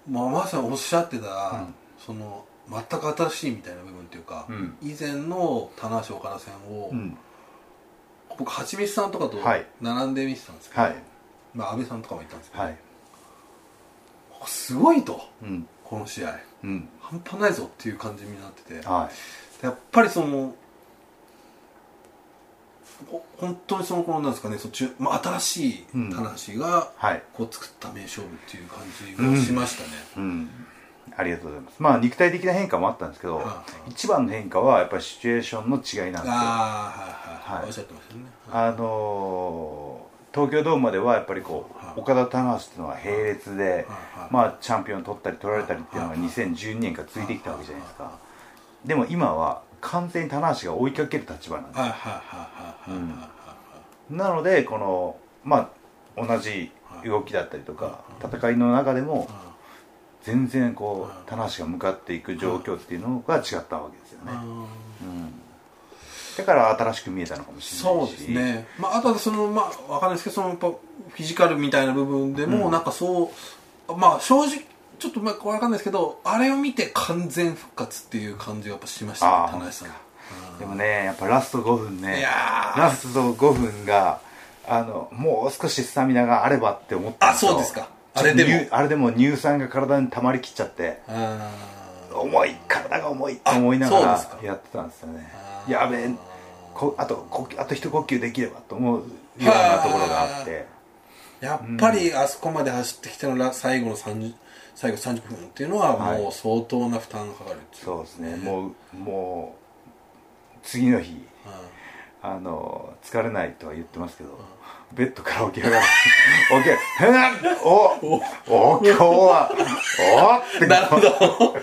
まあ、まさにおっしゃってた、うん。その全く新しいみたいな部分っていうか、うん。以前の棚橋岡田戦を、うん。僕はちみつさんとかとはい。並んで見てたんですけど、はい。まあ、安倍さんとかもいたんですけど、はい。すごいとうん。この試合。うん。半端ないぞっていう感じになっててはやっぱりそのほ本当にそのこのなんですかねそっち、まあ、新しいうん。棚橋がいはい。こう作った名勝負っていう感じがしましたね、うん。ありがとうございます。まあ肉体的な変化もあったんですけど、一番の変化はやっぱりシチュエーションの違いなんですよ。ああはいはい、はい。おっしゃってましたね。あのー東京ドームまではやっぱりこう、はい。岡田棚橋っていうのは並列で、はまあ、チャンピオン取ったり取られたりっていうのがはい。2012年から続いてきたわけじゃないですはかでも今は完全に棚橋が追いかける立場なんです。はいはいはいはいはい。はいなのでこのまあ同じ動きだったりとかうん戦いの中でもうん全然こうんう棚橋が向かっていく状況っていうのが違ったわけですよね、うんうん、だから新しく見えたのかもしれないし。そうですね、まあ、あとはそのまあわかんないですけどそのやっぱフィジカルみたいな部分でも、うん。なんかそうまあ正直ちょっとまあわかんないですけどあれを見て完全復活っていう感じがやっぱしましたね田中さん。でもねやっぱラスト5分いねラスト5分があのもう少しスタミナがあればって思ったんあそうですか。あれでも。あれでも乳酸が体に溜まりきっちゃって重い体が重いって思いながらやってたんですよね。やべえこあとこあと一呼吸できればと思うようなところがあって。やっぱりあそこまで走ってきたのら最後の30最後30分っていうのははい。もう相当な負担がかかるっていう。そうですね。もうもう次の日あの疲れないとは言ってますけど、ベッドから起き上がる。起き上がる。おお今日はおって。なるほど。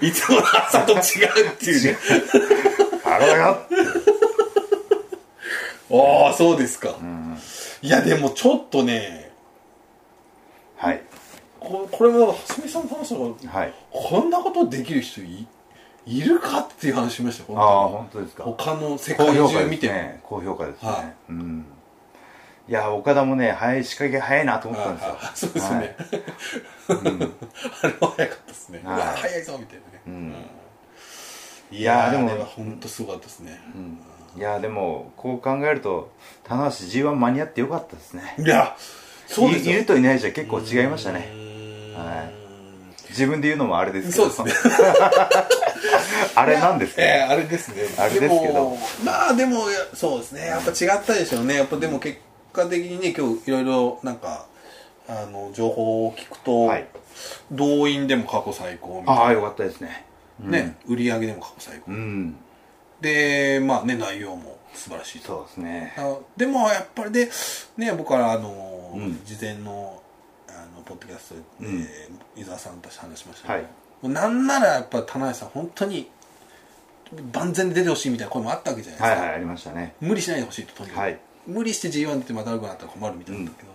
いつもの朝と違うっていうね。体があ あそうですか、いやでもちょっとねはいここれも蓮見さんの話だからはい。こんなことできる人いいるかっていう話しましたよああ本本当ですか？他の世界中見てね。高評価ですね、はい。うん。いや岡田もね早い仕掛け早いなと思ったんですよ。そうですね、はい。うん。あれは早かったですね、はい。早いぞみたいなね、うん。いやーでいやーでもも本当すごかったですね、うん。いやでもこう考えると棚橋 G1 間に合ってよかったですね。いやそうですよ。いいるといないじゃ結構違いましたね。ねはい。自分で言うのもあれですけど。そうですね。あれなんですけど、ええあれですね。あれですけど。もまあでもそうですね。やっぱ違ったでしょうね。やっぱでも結果的にね今日いろいろなんかあの情報を聞くと、はい。動員でも過去最高みたいな。ああよかったですね。ね、売り上げでも過去最高、うん。でまあね内容も素晴らしいと。そうですね。あでもやっぱりでね僕はあの、うん。事前のポッドキャストで、うん。伊沢さんと話しましたけど、なんならやっぱ田中さん本当に万全で出てほしいみたいな声もあったわけじゃないですか、はいはいありましたね。無理しないでほしいととにかく、はい。無理して G1 出てまた悪くなったら困るみたいな。ん。だけど、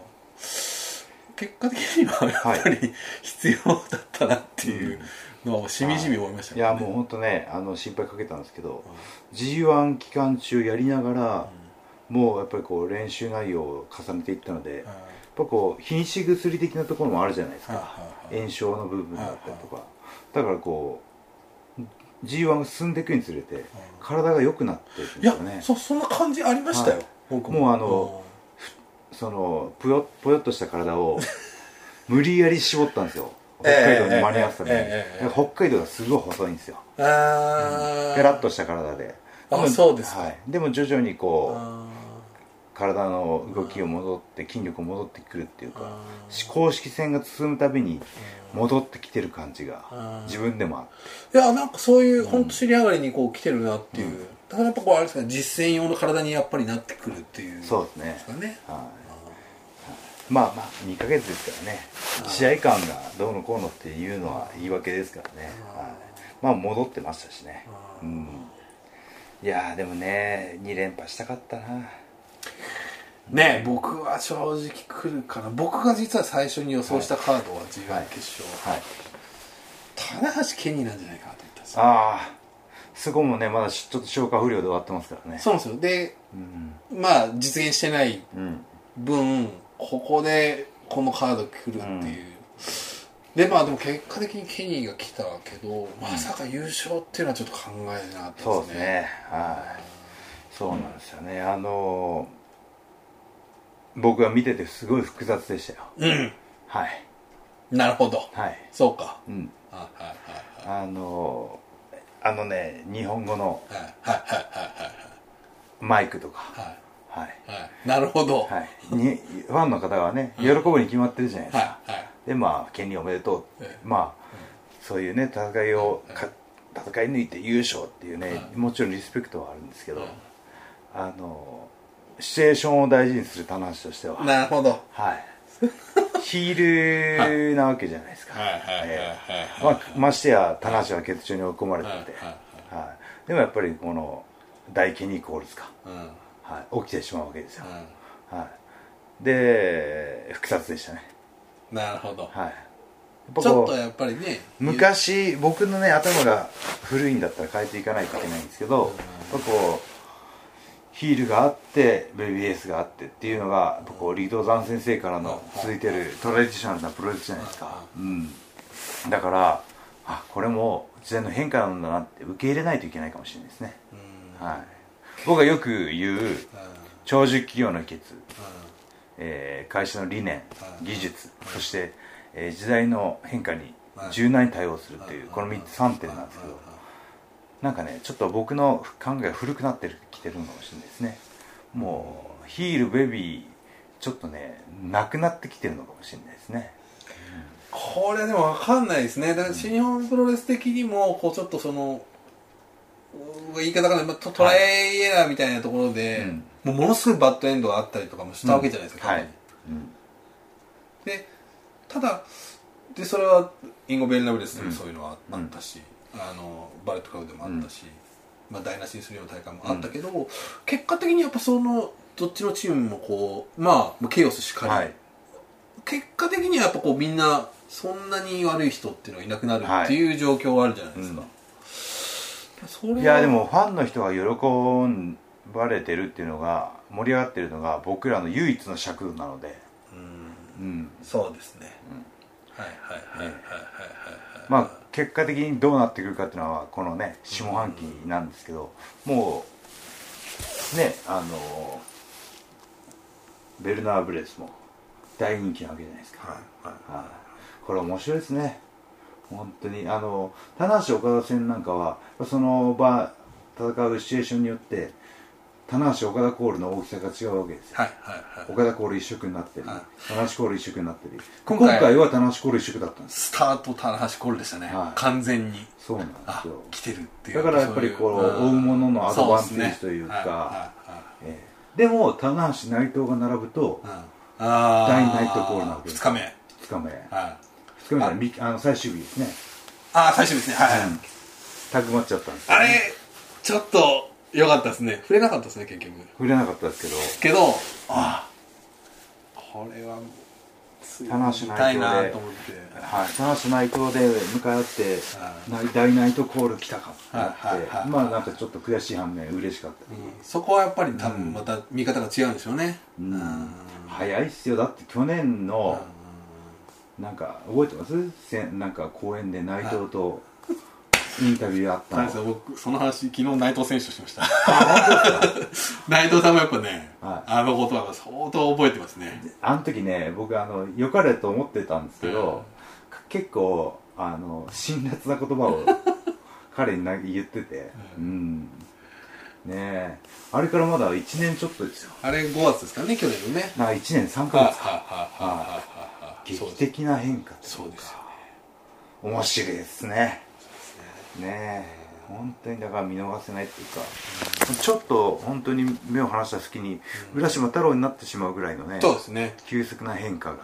結果的にはやっぱり必要だったなっていうのはしみじみ思いましたい。やもう本当ねあの心配かけたんですけど、G1 期間中やりながら、もうやっぱりこう練習内容を重ねていったので、やっぱこう瀕死薬的なところもあるじゃないですか。炎症の部分だったりとか。だからこう G1 が進んでいくにつれて体が良くなっていくんですよね。いやそそんな感じありましたよ、はい、僕も。もうあのそのぷよぽよっとした体を 無理やり絞ったんですよ。北海道に間に合わせために、えー、北海道がすごい細いんですよ。ああ、う、ペラッとした体で。あそうですか、はい、でも徐々にこう体の動きを戻って筋力が戻ってくるっていうかあ公式戦が進むたびに戻ってきてる感じが自分でもあって。ーいやなんかそういう本当尻上がりにこう来てるなっていう、だからやっぱこうあれですか実践用の体にやっぱりなってくるっていう。そうですね。ですかね。はい。まあまあ2ヶ月ですからね。試合感がどうのこうのっていうのは言い訳ですからね、はい、まあ戻ってましたしね。うん。いやーでもね2連覇したかったなね僕は正直来るかな。僕が実は最初に予想したカードは G1 はい決勝、はい。棚橋ケニーなんじゃないかなと思ったんですよ。ああそこもねまだちょっと消化不良で終わってますからね。そうなんですよ。でうん。まあ実現してないうん。分ここでこのカード来るっていう、でまあでも結果的にケニーが来たけどまさか優勝っていうのはちょっと考えなかったですね。そうですね。はい。そうなんですよね。あのー僕は見ててすごい複雑でしたよ。うん。はい。なるほど。はい。そうか。うん。はいはいあのーあのね日本語のはいはいはいはいはい。マイクとか。はい。はい。はい。はいなるほど。はい。はいにファンの方はね喜ぶに決まってるじゃないですか、はいでまあ権利おめでとう、ええ。まあ、そういうね戦いをか戦い抜いて優勝っていうね、はい。もちろんリスペクトはあるんですけど、はいあのシチュエーションを大事にする棚橋としては。なるほど。はい。ヒールなわけじゃないですか、はい。はい。はい。はい。ええまあ、ましてや棚橋は欠場に追い込まれて。て、はい。でもやっぱりこの大ケニーコールズか、うん。うんはい、起きてしまうわけですよ、はい、で複雑でしたね。なるほど。はい。ちょっことうやっぱりね昔僕のね頭が古いんだったら変えていかないといけないんですけど、やっぱこうヒールがあってベビーエースがあってっていうのがこうリードザン先生からの続いてるトラディショナルなプロレスじゃないですか、うん、だからあこれも時代の変化なんだなって受け入れないといけないかもしれないですね、うん。はい、僕がよく言ううん。長寿企業の秘訣、うえー会社の理念うん。技術そして、えー時代の変化にはい柔軟に対応するといううん。この3つ3点なんですけどなんかねちょっと僕の考えが古くなってきてるのかもしれないですね。もうヒールベビーちょっとねなくなってきてるのかもしれないですね。これでも分かんないですね。だから新日本プロレス的にもこうちょっとその言い方がトトライエラーみたいなところで、うんもうものすごいバッドエンドがあったりとかもしたわけじゃないですか、うん。でただでそれはインゴ・ベルナブレスでもそういうのはあうんったし、あのバレットクラブでもあったし、まあ、台無しにするような大会もあったけど、結果的にやっぱそのどっちのチームもこうまあケイオスしかり、はい。結果的にはやっぱこうみんなそんなに悪い人っていうのがいなくなるっていう状況はあるじゃないですか、それはいやでもファンの人が喜ばれてるっていうのが盛り上がってるのが僕らの唯一の尺度なので。うん。うん。そうですね、はいはいはいはいはいはい。まあ結果的にどうなってくるかっていうのはこのね下半期なんですけどもうねあのベルナー・ブレスも大人気なわけじゃないですか、はいはい。はい。これ面白いですね。本当に。あの棚橋岡田戦なんかはその場戦うシチュエーションによって棚橋岡田コールの大きさが違うわけですよ。はいはいはい。岡田コール一色になってる。はい。棚橋コール一色になってる。今今回回は棚橋コール一色だったんです。スタート棚橋コールでしたね、はい。完全に。そうなんであすよ。来てるっていう。だからやっぱりこう追うもののアドバンテージというかでも棚橋内藤が並ぶとうん。あ大ナイトコールなわけです。2日目。はい2日目。あ2日目じゃないみあの最終日ですね。あ最初ですね。はい、はい。うん。タグマっちゃったんですよあれちょっと良かったですね。触れなかったですね結局。触れなかったですけど。けどあこれは棚橋内藤で見たいなと思って。はい、棚橋内藤で向かい。合って大ナイトコール来たかってなって、まあなんかちょっと悔しい反面嬉しかった。り、そこはやっぱり多分また見方が違うんでしょうね。うん。うん。早いっすよ。だって去年の、なんか覚えてます？なんか公園で内藤とインタビューあったの、はいですよ。僕その話昨日内藤選手としました。内藤さんもやっぱね、はい。あの言葉が相当覚えてますね。あの時ね僕あの良かれと思ってたんですけど、結構あの辛辣な言葉を 彼にな言ってて。うん、ねえ。あれからまだ1年ちょっとですよ。あれ5月ですかね去年のね。な1年3はい。ヶ月か劇的な変化っていそうですよね。面白いですねねえ本当にだから見逃せないっていうか、ちょっと本当に目を離した隙に浦島太郎になってしまうぐらいのねそうですね。急速な変化が、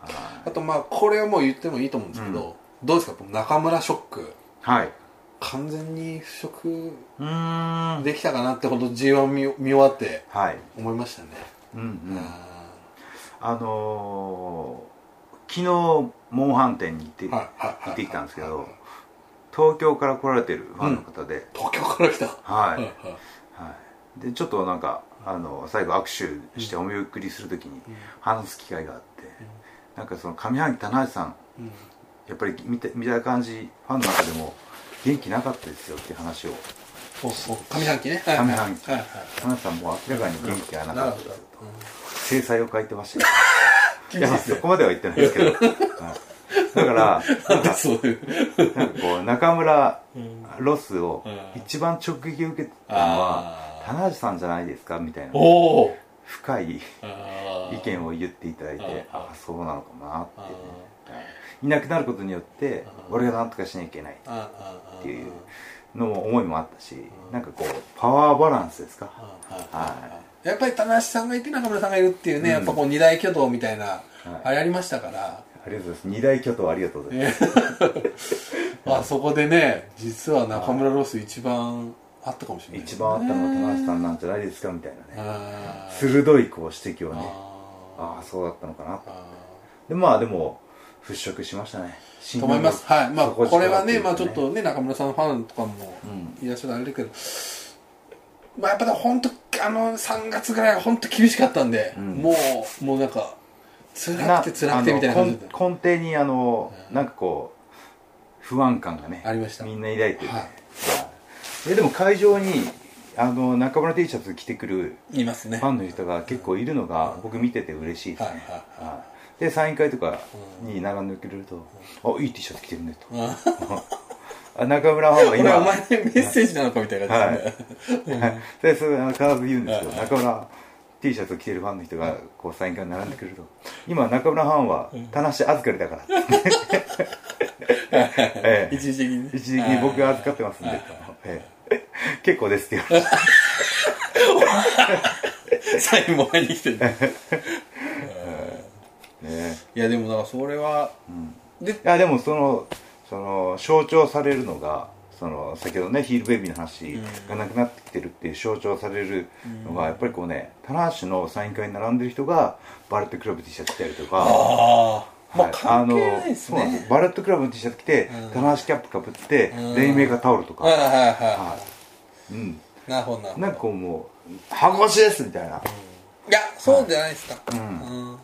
はい。あとまあこれはもう言ってもいいと思うんですけど、どうですか？中村ショック。はい。完全に払拭うーん。できたかなってほど G1 見見終わってはい。思いましたね、うんうん。ああのー昨日モンハン店に行って,、行ってきたんですけど東京から来られてるファンの方で、東京から来た。はい、はいはい、でちょっとなんかあの最後握手してお見送りするときに話す機会があって、なんかその上半期棚橋さんうん。やっぱり見て見た感じファンの中でも元気なかったですよっていう話を。そうそう。上半期ね。上半期。はいはい棚橋さんも明らかに元気がなかったなるほど。制裁を書いてましたよ。いやそこまでは言ってないですけど、はいだからなんでそういう。なんかこう中村うん。ロスをうん。一番直撃を受けたのは棚橋さんじゃないですかみたいな。深い意意見を言っていただいてあー。ああそうなのかもなってね。はいいなくなることによって俺が何とかしなきゃいけないっっていうのも思いもあったしなんかこうパワーバランスですか？はやっぱり田無さんがいて中村さんがいるっていうね、うん。やっぱこう二大巨頭みたいな、い。あれありましたから、ありがとうございます。二大巨頭ありがとうございます。ね。あそこでね実は中村ロス一番あったかもしれない、一番あったのは棚橋さんなんじゃないですかみたいなね。鋭いこう指摘をね。あああそうだったのかな。でまあでも払拭しましたね。ーと思います。はい。まあこれはねっていうかまあちょっとね中村さんファンとかもうんいらっしゃるあれだけど。まあやっぱ本当あの3月ぐらいは本当厳しかったんで、うん。もうもうなんか辛くて辛くてみたいな感じ根根底にあの、なんかこう不安感がねありました。みんな抱いてて、はい。でも会場にあの中村 T シャツ着てくるいますね。ファンの人が結構いるのが僕見てて嬉しいですね、でサイン会とかに並ん。でくれると「あいい T シャツ着てるね」と。あ中村ファンは今お前にメッセージなのかみたいな感じで。はい、でそれ必ず言うんですけどはい。中村 T シャツを着てるファンの人がこうサイン会に並んでくれると今中村ファンは棚橋預かりだから。ええ。一時的にね。一時的に僕が預かってますんで、ええ。結構ですって言われて。サインもらいに来てる。ねいやでもだからそれは、でいやでもそのその象徴されるのがその先ほどねヒールベビーの話がなくなってきてるっていう象徴されるのがやっぱりこうね棚橋のサイン会に並んでる人がバレットクラブ T シャツ着たりとかあのそうなんねバレットクラブの T シャツ着て、うん。棚橋キャップかぶって、うん。レイメーカータオルとか、はいはいははい。うん、いなるほどなるほど。なんかこうもう「箱越しです」みたいな、いやそうじゃないですか。うん。うん。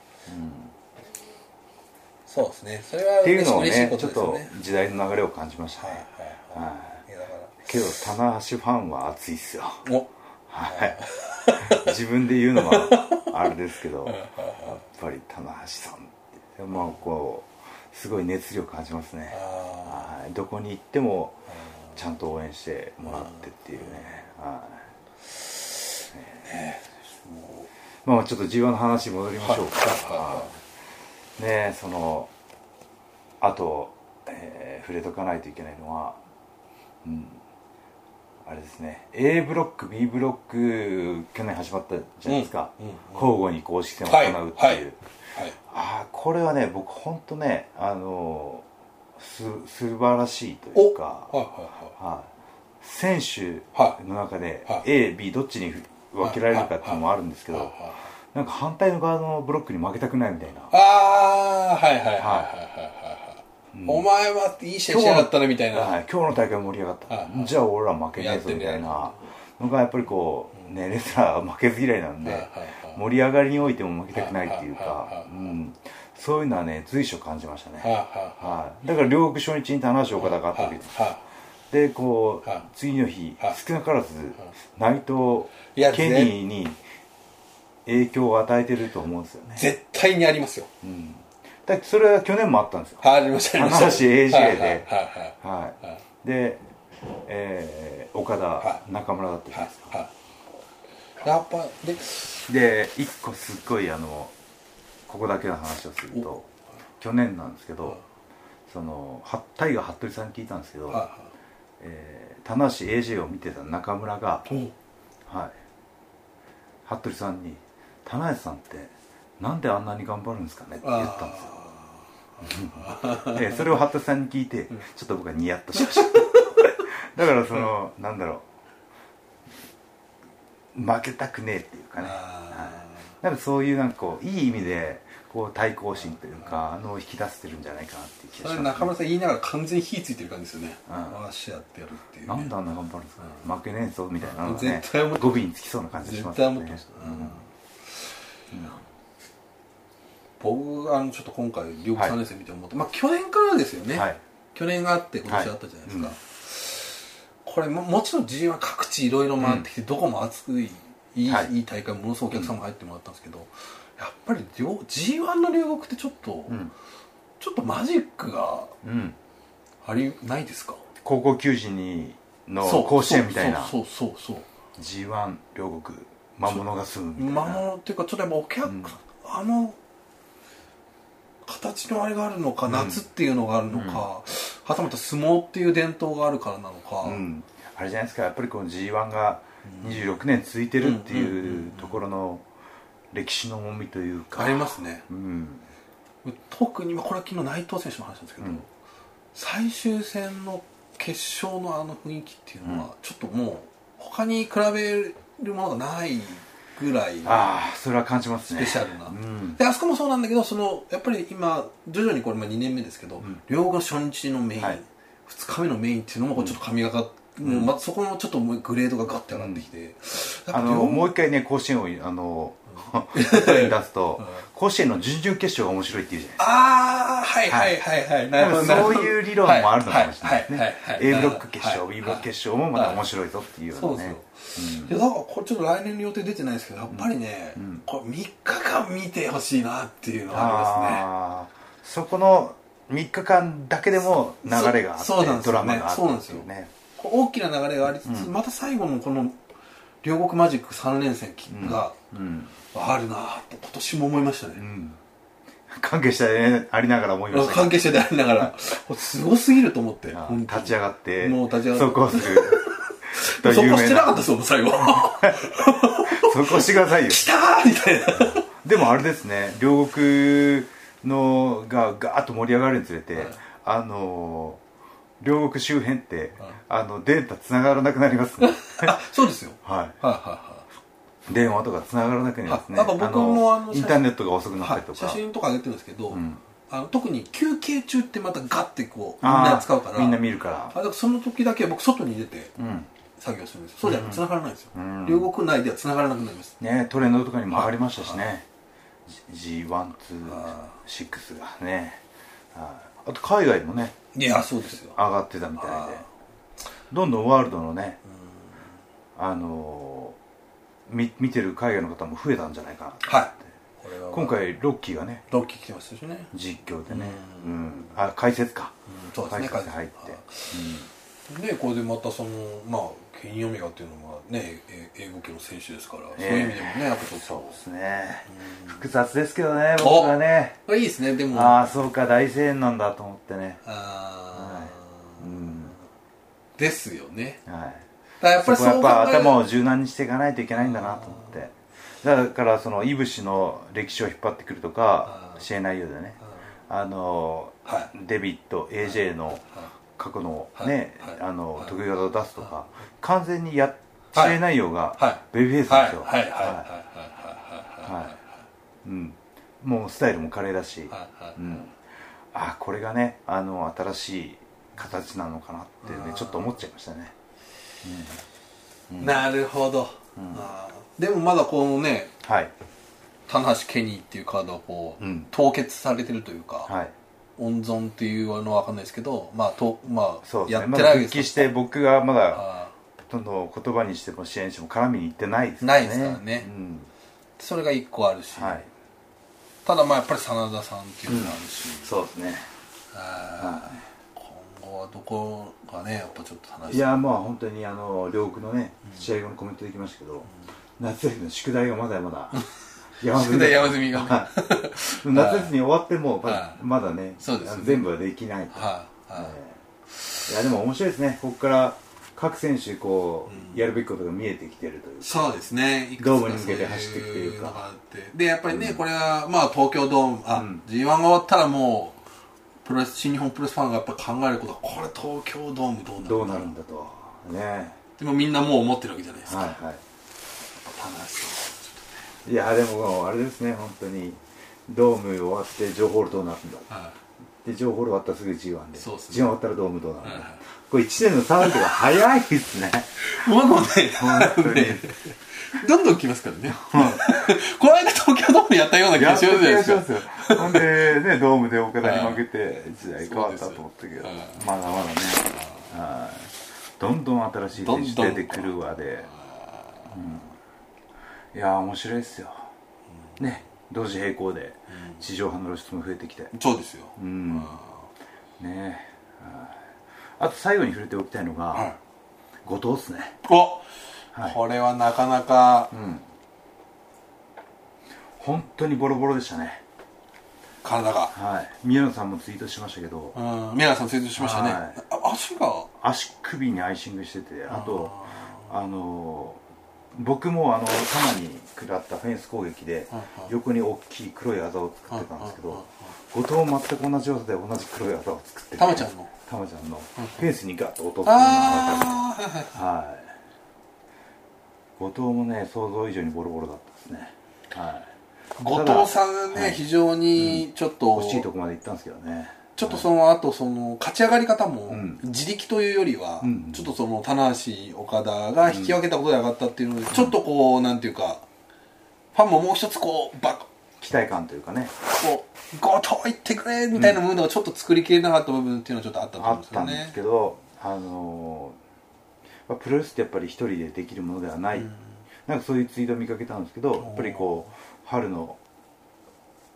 そうですね。それはっていうのを嬉しいこねちょっと時代の流れを感じましたはいね、はいはいはい。けど棚橋ファンは熱いっすよ。はい。自分で言うのはあれですけどやっぱり棚橋さんってまあこうすごい熱量感じますね。あはい。どこに行ってもちゃんと応援してもらってっていうね。はい。まあちょっと G1 の話に戻りましょうか、はねえそのあと、えー触れとかないといけないのはうん。あれですね。A ブロック B ブロック去年始まったじゃないですか、うんうん交互に公式戦を行うっていう、はいはい。はいああこれはね僕本当ねあのす素晴らしいというかはいはいははい、選手の中ではい。A、B どっちに分けられるかっていうのもあるんですけどなんか反対の側のブロックに負けたくないみたいな。ああはいはいはいはいはい。はいお前はいい試合しやがったねみたいな。はい、今日の大会盛り上がった、はいはい。じゃあ俺ら負けねえぞみたいな。のがやっぱりこうねレスラーは負けず嫌いなんで、はいはいはい。盛り上がりにおいても負けたくないっていうか。うん。そういうのはね随所感じましたね、はいはいはい、だから両国初日に棚橋岡田があったわけですはでこう、はい。次の日、はい。少なからず、内藤ケニーに影響を与えてると思うんですよね。い、絶対にありますよ。うん、だそれは去年もあったんですよ。ありました棚橋 AJ で。はいはいはいで、えー岡田、は中村だったじゃないですか、はいやっぱでで一個すっごいあのここだけの話をすると去年なんですけど、そのはタイガー服部さんに聞いたんですけど、はいはえー棚橋 AJ を見てた中村が、いはい。服部さんに「棚橋さんってなんであんなに頑張るんですかね?」って言ったんですよ。で それを服部さんに聞いてちょっと僕はニヤッとしました。だからそのなんだろう。負けたくねえっていうかね。あなんかそういうなんかこういい意味でこう対抗心というかあの引き出せてるんじゃないかなっていう気がします、中村さん言いながら完全に火ついてる感じですよね。うん。ああしやってやるっていうね。なんであんな頑張るんですか、ね。負けねえぞみたいなのがね。絶対語尾につきそうな感じがし絶ますよね。対思ってます、僕あのちょっと今回両国3年生見て思って、まあ去年からですよね、はい。去年があって今年あったじゃないですか、はいこれももちろん G は各地いろいろ回ってきて、どこも熱くいいい,、はい。い、い大会ものすごくお客さんも入ってもらったんですけど、やっぱり両 G1 の両国ってちょっと、うん。ちょっとマジックがうん。ありないですか？高校球児にのそう。甲子園みたいな。そうそうそうそう G1 両国魔物が住むみたいな。魔物っていうかちょっとやっぱお客、うん。あの形のあれがあるのか、うん夏っていうのがあるのか、はたまた相撲っていう伝統があるからなのか、うん、あれじゃないですかやっぱりこの G1 が26年続いてるってうんうんうんういうんところの歴史の重みというか。ありますね。うん。特にまあこれは昨日内藤選手の話なんですけど、うん。最終戦の決勝のあの雰囲気っていうのはちょっともう他に比べるものがないぐらいのああそれは感じますスねペシャルな、うん。であそこもそうなんだけどそのやっぱり今徐々にこれまあ2年目ですけど、ん。両国初日のメイン、はい。2日目のメインっていうのもちょっと神がかもうまそこのちょっとグレードがガッて上がってきて、あの両もう一回ね甲子園をあの例に出すとうん。甲子園の準々決勝が面白いっていうじゃないですか。ああはいはいはいはい、なそういう理論もあるのかもしれないですね。A ブロック決勝はい B ブロック決勝もまた面白いぞっていうよそうなねいやだからこれちょっと来年の予定出てないですけどやっぱりね、ん。これ3日間見てほしいなっていうのがありますね。そこの3日間だけでも流れがあってドラマがあってそうなんですよ。っていうね大きな流れがありつつ、また最後のこの両国マジック3連戦がうん。あるなと今年も思いましたね、うん。関係者でありながら思いました関係者でありながら。すごすぎると思って立ち上がってもう立ち上がって。走行する。と そこ有名なしてなかったですよもう最後。そこしてくださいよ。来たーみたいな。でもあれですね両国のがガーッと盛り上がるにつれて、はい。あの両国周辺って、はいあのデータつな がらなくなりますね。あそうですよ。ははいはいはい。電話とかつながらなくなりますね。あなんか僕もあのインターネットが遅くなったはいりとか、写真とか上げてるんですけど、ん。あの特に休憩中ってまたガッてこうみんな使うから。みんな見るから。あだからその時だけは僕外に出てうん。作業するんですそうじゃ繋がらないんですよ、うん。両国内では繋がらなくなります。ねトレンドとかにも上がりましたしはね G126 がね。はい。あと海外もねいやそうですよ。上がってたみたいで。あどんどんワールドのねあのーみ見てる海外の方も増えたんじゃないかなとはい。これは。今回ロッキーがねロッキー来てましたしね。実況でね。ううん。んあ解説か。うんそうですね解説入って。でこれでまたそのまあケニー・オメガっていうのはねえ英語系の選手ですから、ええそういう意味でもねやっぱちょっと。そうですね。複雑ですけどね僕はね。これいいですねでも。ああそうか大声援なんだと思ってね。あー。うん。ですよね。はい。やっぱりそう考えるはやっぱ頭を柔軟にしていかないといけないんだなと思って。だからそのいぶしの歴史を引っ張ってくるとか試合内容でね。あのはデビット AJ の過去のねあのはい。得意技を出すとか完全にや試はい合内容がはい。ベビーフェイスはい。ですよはい。はい。はい。はい。ははい。はい。い。うんもうスタイルも華麗だしうんあこれがねあの新しい。形なのかなってねちょっと思っちゃい。ましたねうんなるほど、んあーでもまだこのねはい。棚橋ケニーってい。うカードはこう、うん凍結されてるとい。うか、はい温存っていうのは分かんないですけどまあとまあやってないわけですよ。帰して僕がまだあほとんど言葉にしても試合にしても絡みに行ってないですないですからね。うん。ーそれが一個あるし、はい。ただまあやっぱり真田さんっていうのがあるし、そうですね。今後はどこがねやっぱちょっと話いやまあ本当にあの両国のね試合後のコメントできましたけど、夏休みの宿題がまだまだ山宿題山積みが。ねはい。夏休み終わってもまはい。まだねそうですね。全部はできないと。はい。はい、えー。いやでも面白いですね。ここから各選手こう、やるべきことが見えてきてるというか。そうですね。ドーかムに向けて走っていくというか。でやっぱりね、これはまあ東京ドームあ、うん。G1 が終わったらもうプロ新日本プロレスファンがやっぱ考えることはこれ東京ドームどうなるどうなるんだと。ね。でもみんなもう思ってるわけじゃないですか、はいはい。楽しそいやでもあれですね本当に。ドーム終わって情報どうなるんだ？うはで情報終わったらすぐ G1 で。そうっすね。G1 終わったらドームどうなるんだ、はいはい。これ1年のサークルが早いですね。もね本当に。どんどん来ますからね。この間東京ドームやったような気がやっとするじゃないですか。ほんでねドームで岡田に負けて時代変わったと思ったけど。まだまだね。はい。どんどん新しい選手出てくるわで。うんいや面白いですよ。ね。同時並行で地上波の露出も増えてきてそうですよ、うん。ね。はい。あと最後に触れておきたいのが、はい。後藤ですね。お、はい。これはなかなかうん。本当にボロボロでしたね。体が。はい。宮野さんもツイートしましたけど。うん。宮根さんツイートしましたね、はい。あ足が。足首にアイシングしててあとあの僕もあの玉に食らったフェンス攻撃ではい横に大きい黒いあざを作ってたんですけはいど後藤も全く同じ技で同じ黒いあざを作ってて玉ちゃんの？玉ちゃんの。フェンスにガッと落とすのが分かるああはい。後藤もね想像以上にボロボロだったですね。はい。後藤さんね、はい非常にちょっと、惜しいとこまで行ったんですけどねちょっとその後その勝ち上がり方もん。自力というよりは、うんちょっとその棚橋岡田が引き分けたことで上がったっていうので、ちょっとこうなんていうかファンももう一つこうバッ期待感というかね。こう後藤行ってくれみたいなムードがちょっと作りきれなかった部分っていうのはちょっとあったと思あうんですよね。ったんですけどあのーまあプロレスってやっぱり一人でできるものではない、なんかそういうツイートを見かけたんですけどやっぱりこう春の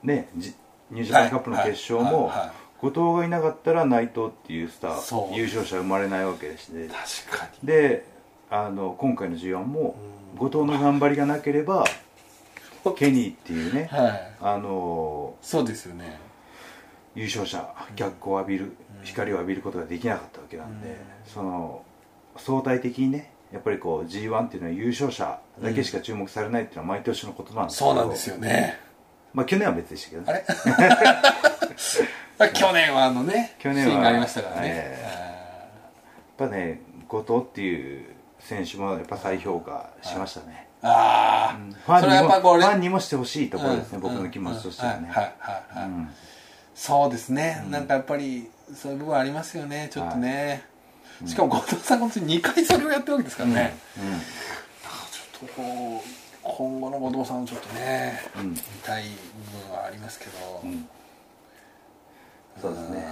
ねじニュージャパンカップの決勝もはいはいはい後藤がいなかったら内藤っていうスター優勝者生まれないわけでして確かに。であの今回の G1 も後藤の頑張りがなければ ケニーっていうねはい。あのそうですよね。優勝者脚光を浴びる光を浴びることができなかったわけなんでその相対的にねやっぱりこう G1 っていうのは優勝者だけしか注目されないっていうのは毎年のことなんですけど。そうなんですよね。まあ去年は別でしたけどね。あれ？去年はあのね去年はシーンがありましたからね、えやっぱね後藤っていう選手もやっぱ再評価しましたね、ああ、ファンにもファンにもしてほしいところですね、うん僕の気持ちとしてはね、はいはいはいはい、うん。そうですね、なんかやっぱりそういう部分ありますよねちょっとね、しかも後藤さん本当に2回それをやってるわけですからね、うんちょっとこう今後の後藤さんをちょっとね、うん。見たい部分はありますけど、うんそうですね。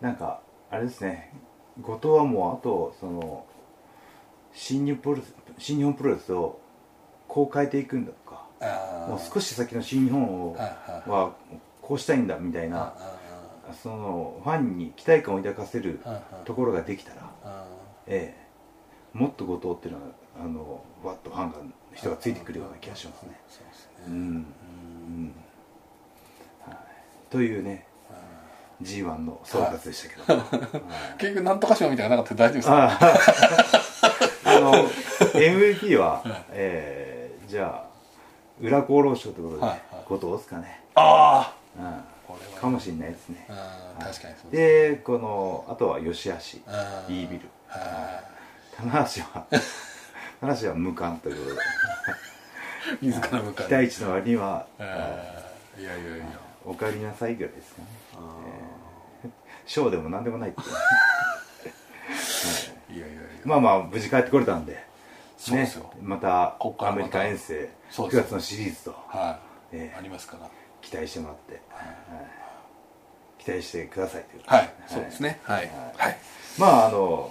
なんかあれですね。後藤はもうあとその新日本プロレス新日本プロレスをこう変えていくんだとか。もう少し先の新日本をはこうしたいんだみたいな。あそのファンに期待感を抱かせるところができたらあええ。もっと後藤っていうのはあのわっとファンが人がついてくるような気がしますね。そうですね。うん。うん。はいというね G1 の総括でしたけど、は い結局なんとか賞みたいなのなかったら大丈夫ですか？ああ。の MVP は、はい。えーじゃあ裏功労賞ということで、はいはい。後藤ですかね、あうん。かもしれないですね。ああ確かにそうですでこのあとは吉橋。あーイービル。は棚橋は 棚橋は無冠ということで。い自ら向か期待値の割にはいやいやいやお帰りなさいぐらいですかね。えー。賞でも何でもないってい やいやいや。まあまあ無事帰ってこれたんで。そうですよ。ね、またアメリカ遠征9そうです。よ月のシリーズと。はい、ええありますから。期待してもらって、はい。期待してくださいというはい、そうですね。はい。はい。まああの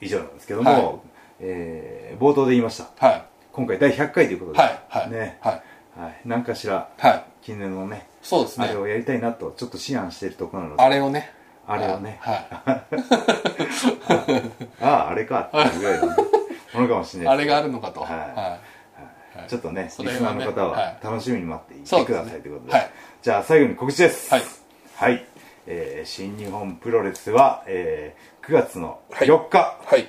以上なんですけども、はい。えー冒頭で言いました。はい。今回第100回ということで、はい。はい。ね、はい。はい、何かしらはい。記念のねそうですね。あれをやりたいなとちょっと思案しているところなので。あれをね。あれをね。はい。あああれかっていうぐらいのねものかもしれないあれがあるのかと。はい。はちょっとね、リスナーの方ははい。楽しみに待っていてくださいということで。はいじゃあ最後に告知です。はい。はい。えー新日本プロレスは、えー9月のはい。4日はい。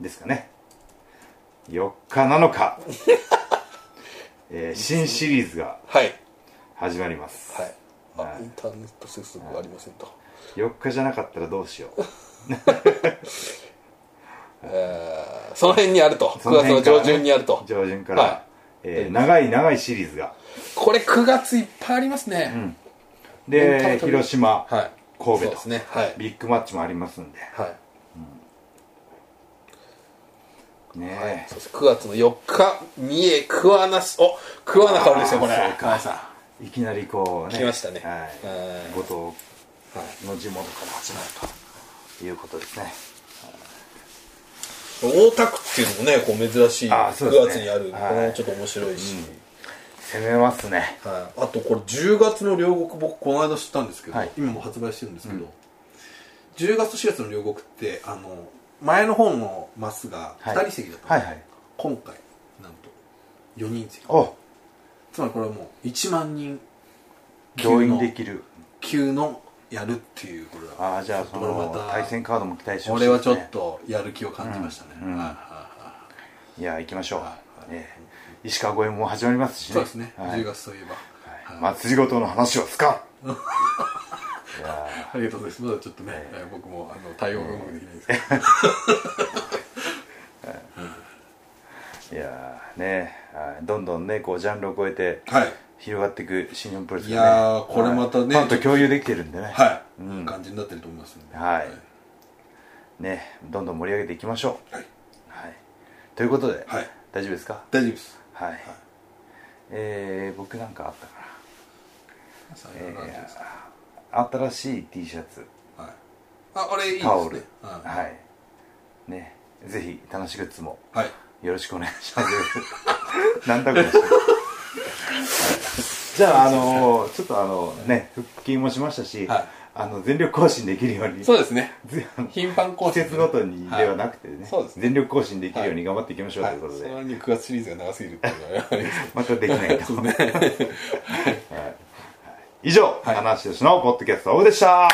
ですかね。4日7日、えー新シリーズがはい始まります。はい。あはい。インターネット接続ありませんと。4日じゃなかったらどうしよう。えーその辺にあると。9 その月の上旬にあると。上旬から、はい。えー長い長いシリーズが。これ9月いっぱいありますね。うん。で、広島、はい。神戸と。ね。はい。ビッグマッチもありますんで。はい。ねはい、そして9月の4日三重桑名市。お桑名香りですよこれ。あーそうか。桑名さいきなりこうね来ましたね。はい。はい。後藤んはいの地元から始まるということですね。大田区っていうのもねこう珍しい9あーそうですね。月にあるこはい。れもちょっと面白いし、攻めますね。はい、あとこれ10月の両国僕この間知ったんですけど、はい。今も発売してるんですけど、10月と4月の両国ってあの前の方のマスが2人席だったんですはいはい。今回なんと4人席。おつまりこれはもう1万人動員できる。級のやるっていうこれはああじゃあその対戦カードも期待してほしいですね。俺はちょっとやる気を感じましたね、うん。うんはいや行きましょう。石川越えも始まりますしね。そうですね、はい。10月といえば、はい。祭りごとの話をつか ありがとうございます。まだちょっとね、えー僕もあの対応がうまくできないですけど、いやーねはいどんどんねこうジャンルを超えてはい。広がっていく新日本プロレスがね。いやーこれまたねはい。ファンと共有できてるんでね。はい、うん。いい感じになってると思いますんで。はい。ねどんどん盛り上げていきましょう。はい、はい。ということで、はい。大丈夫ですか？大丈夫です。はい、えー、僕なんかあったかさな、えー、新しい T シャツ。はい。ああれいいですね。タオル。ははいい。ねぜひ楽しいグッズもはいよろしくお願いします。なんだこれ、はい、じゃああのーちょっとあのね腹筋もしましたし、はい。あの全力更新できるようにそうですね。頻繁更新。季節ごとにではなくてね、そうですね。全力更新できるように頑張っていきましょうということで、それに9月シリーズが長すぎるっていうのはまたできないと。ね。以上、はい。話のポッドキャストオフでした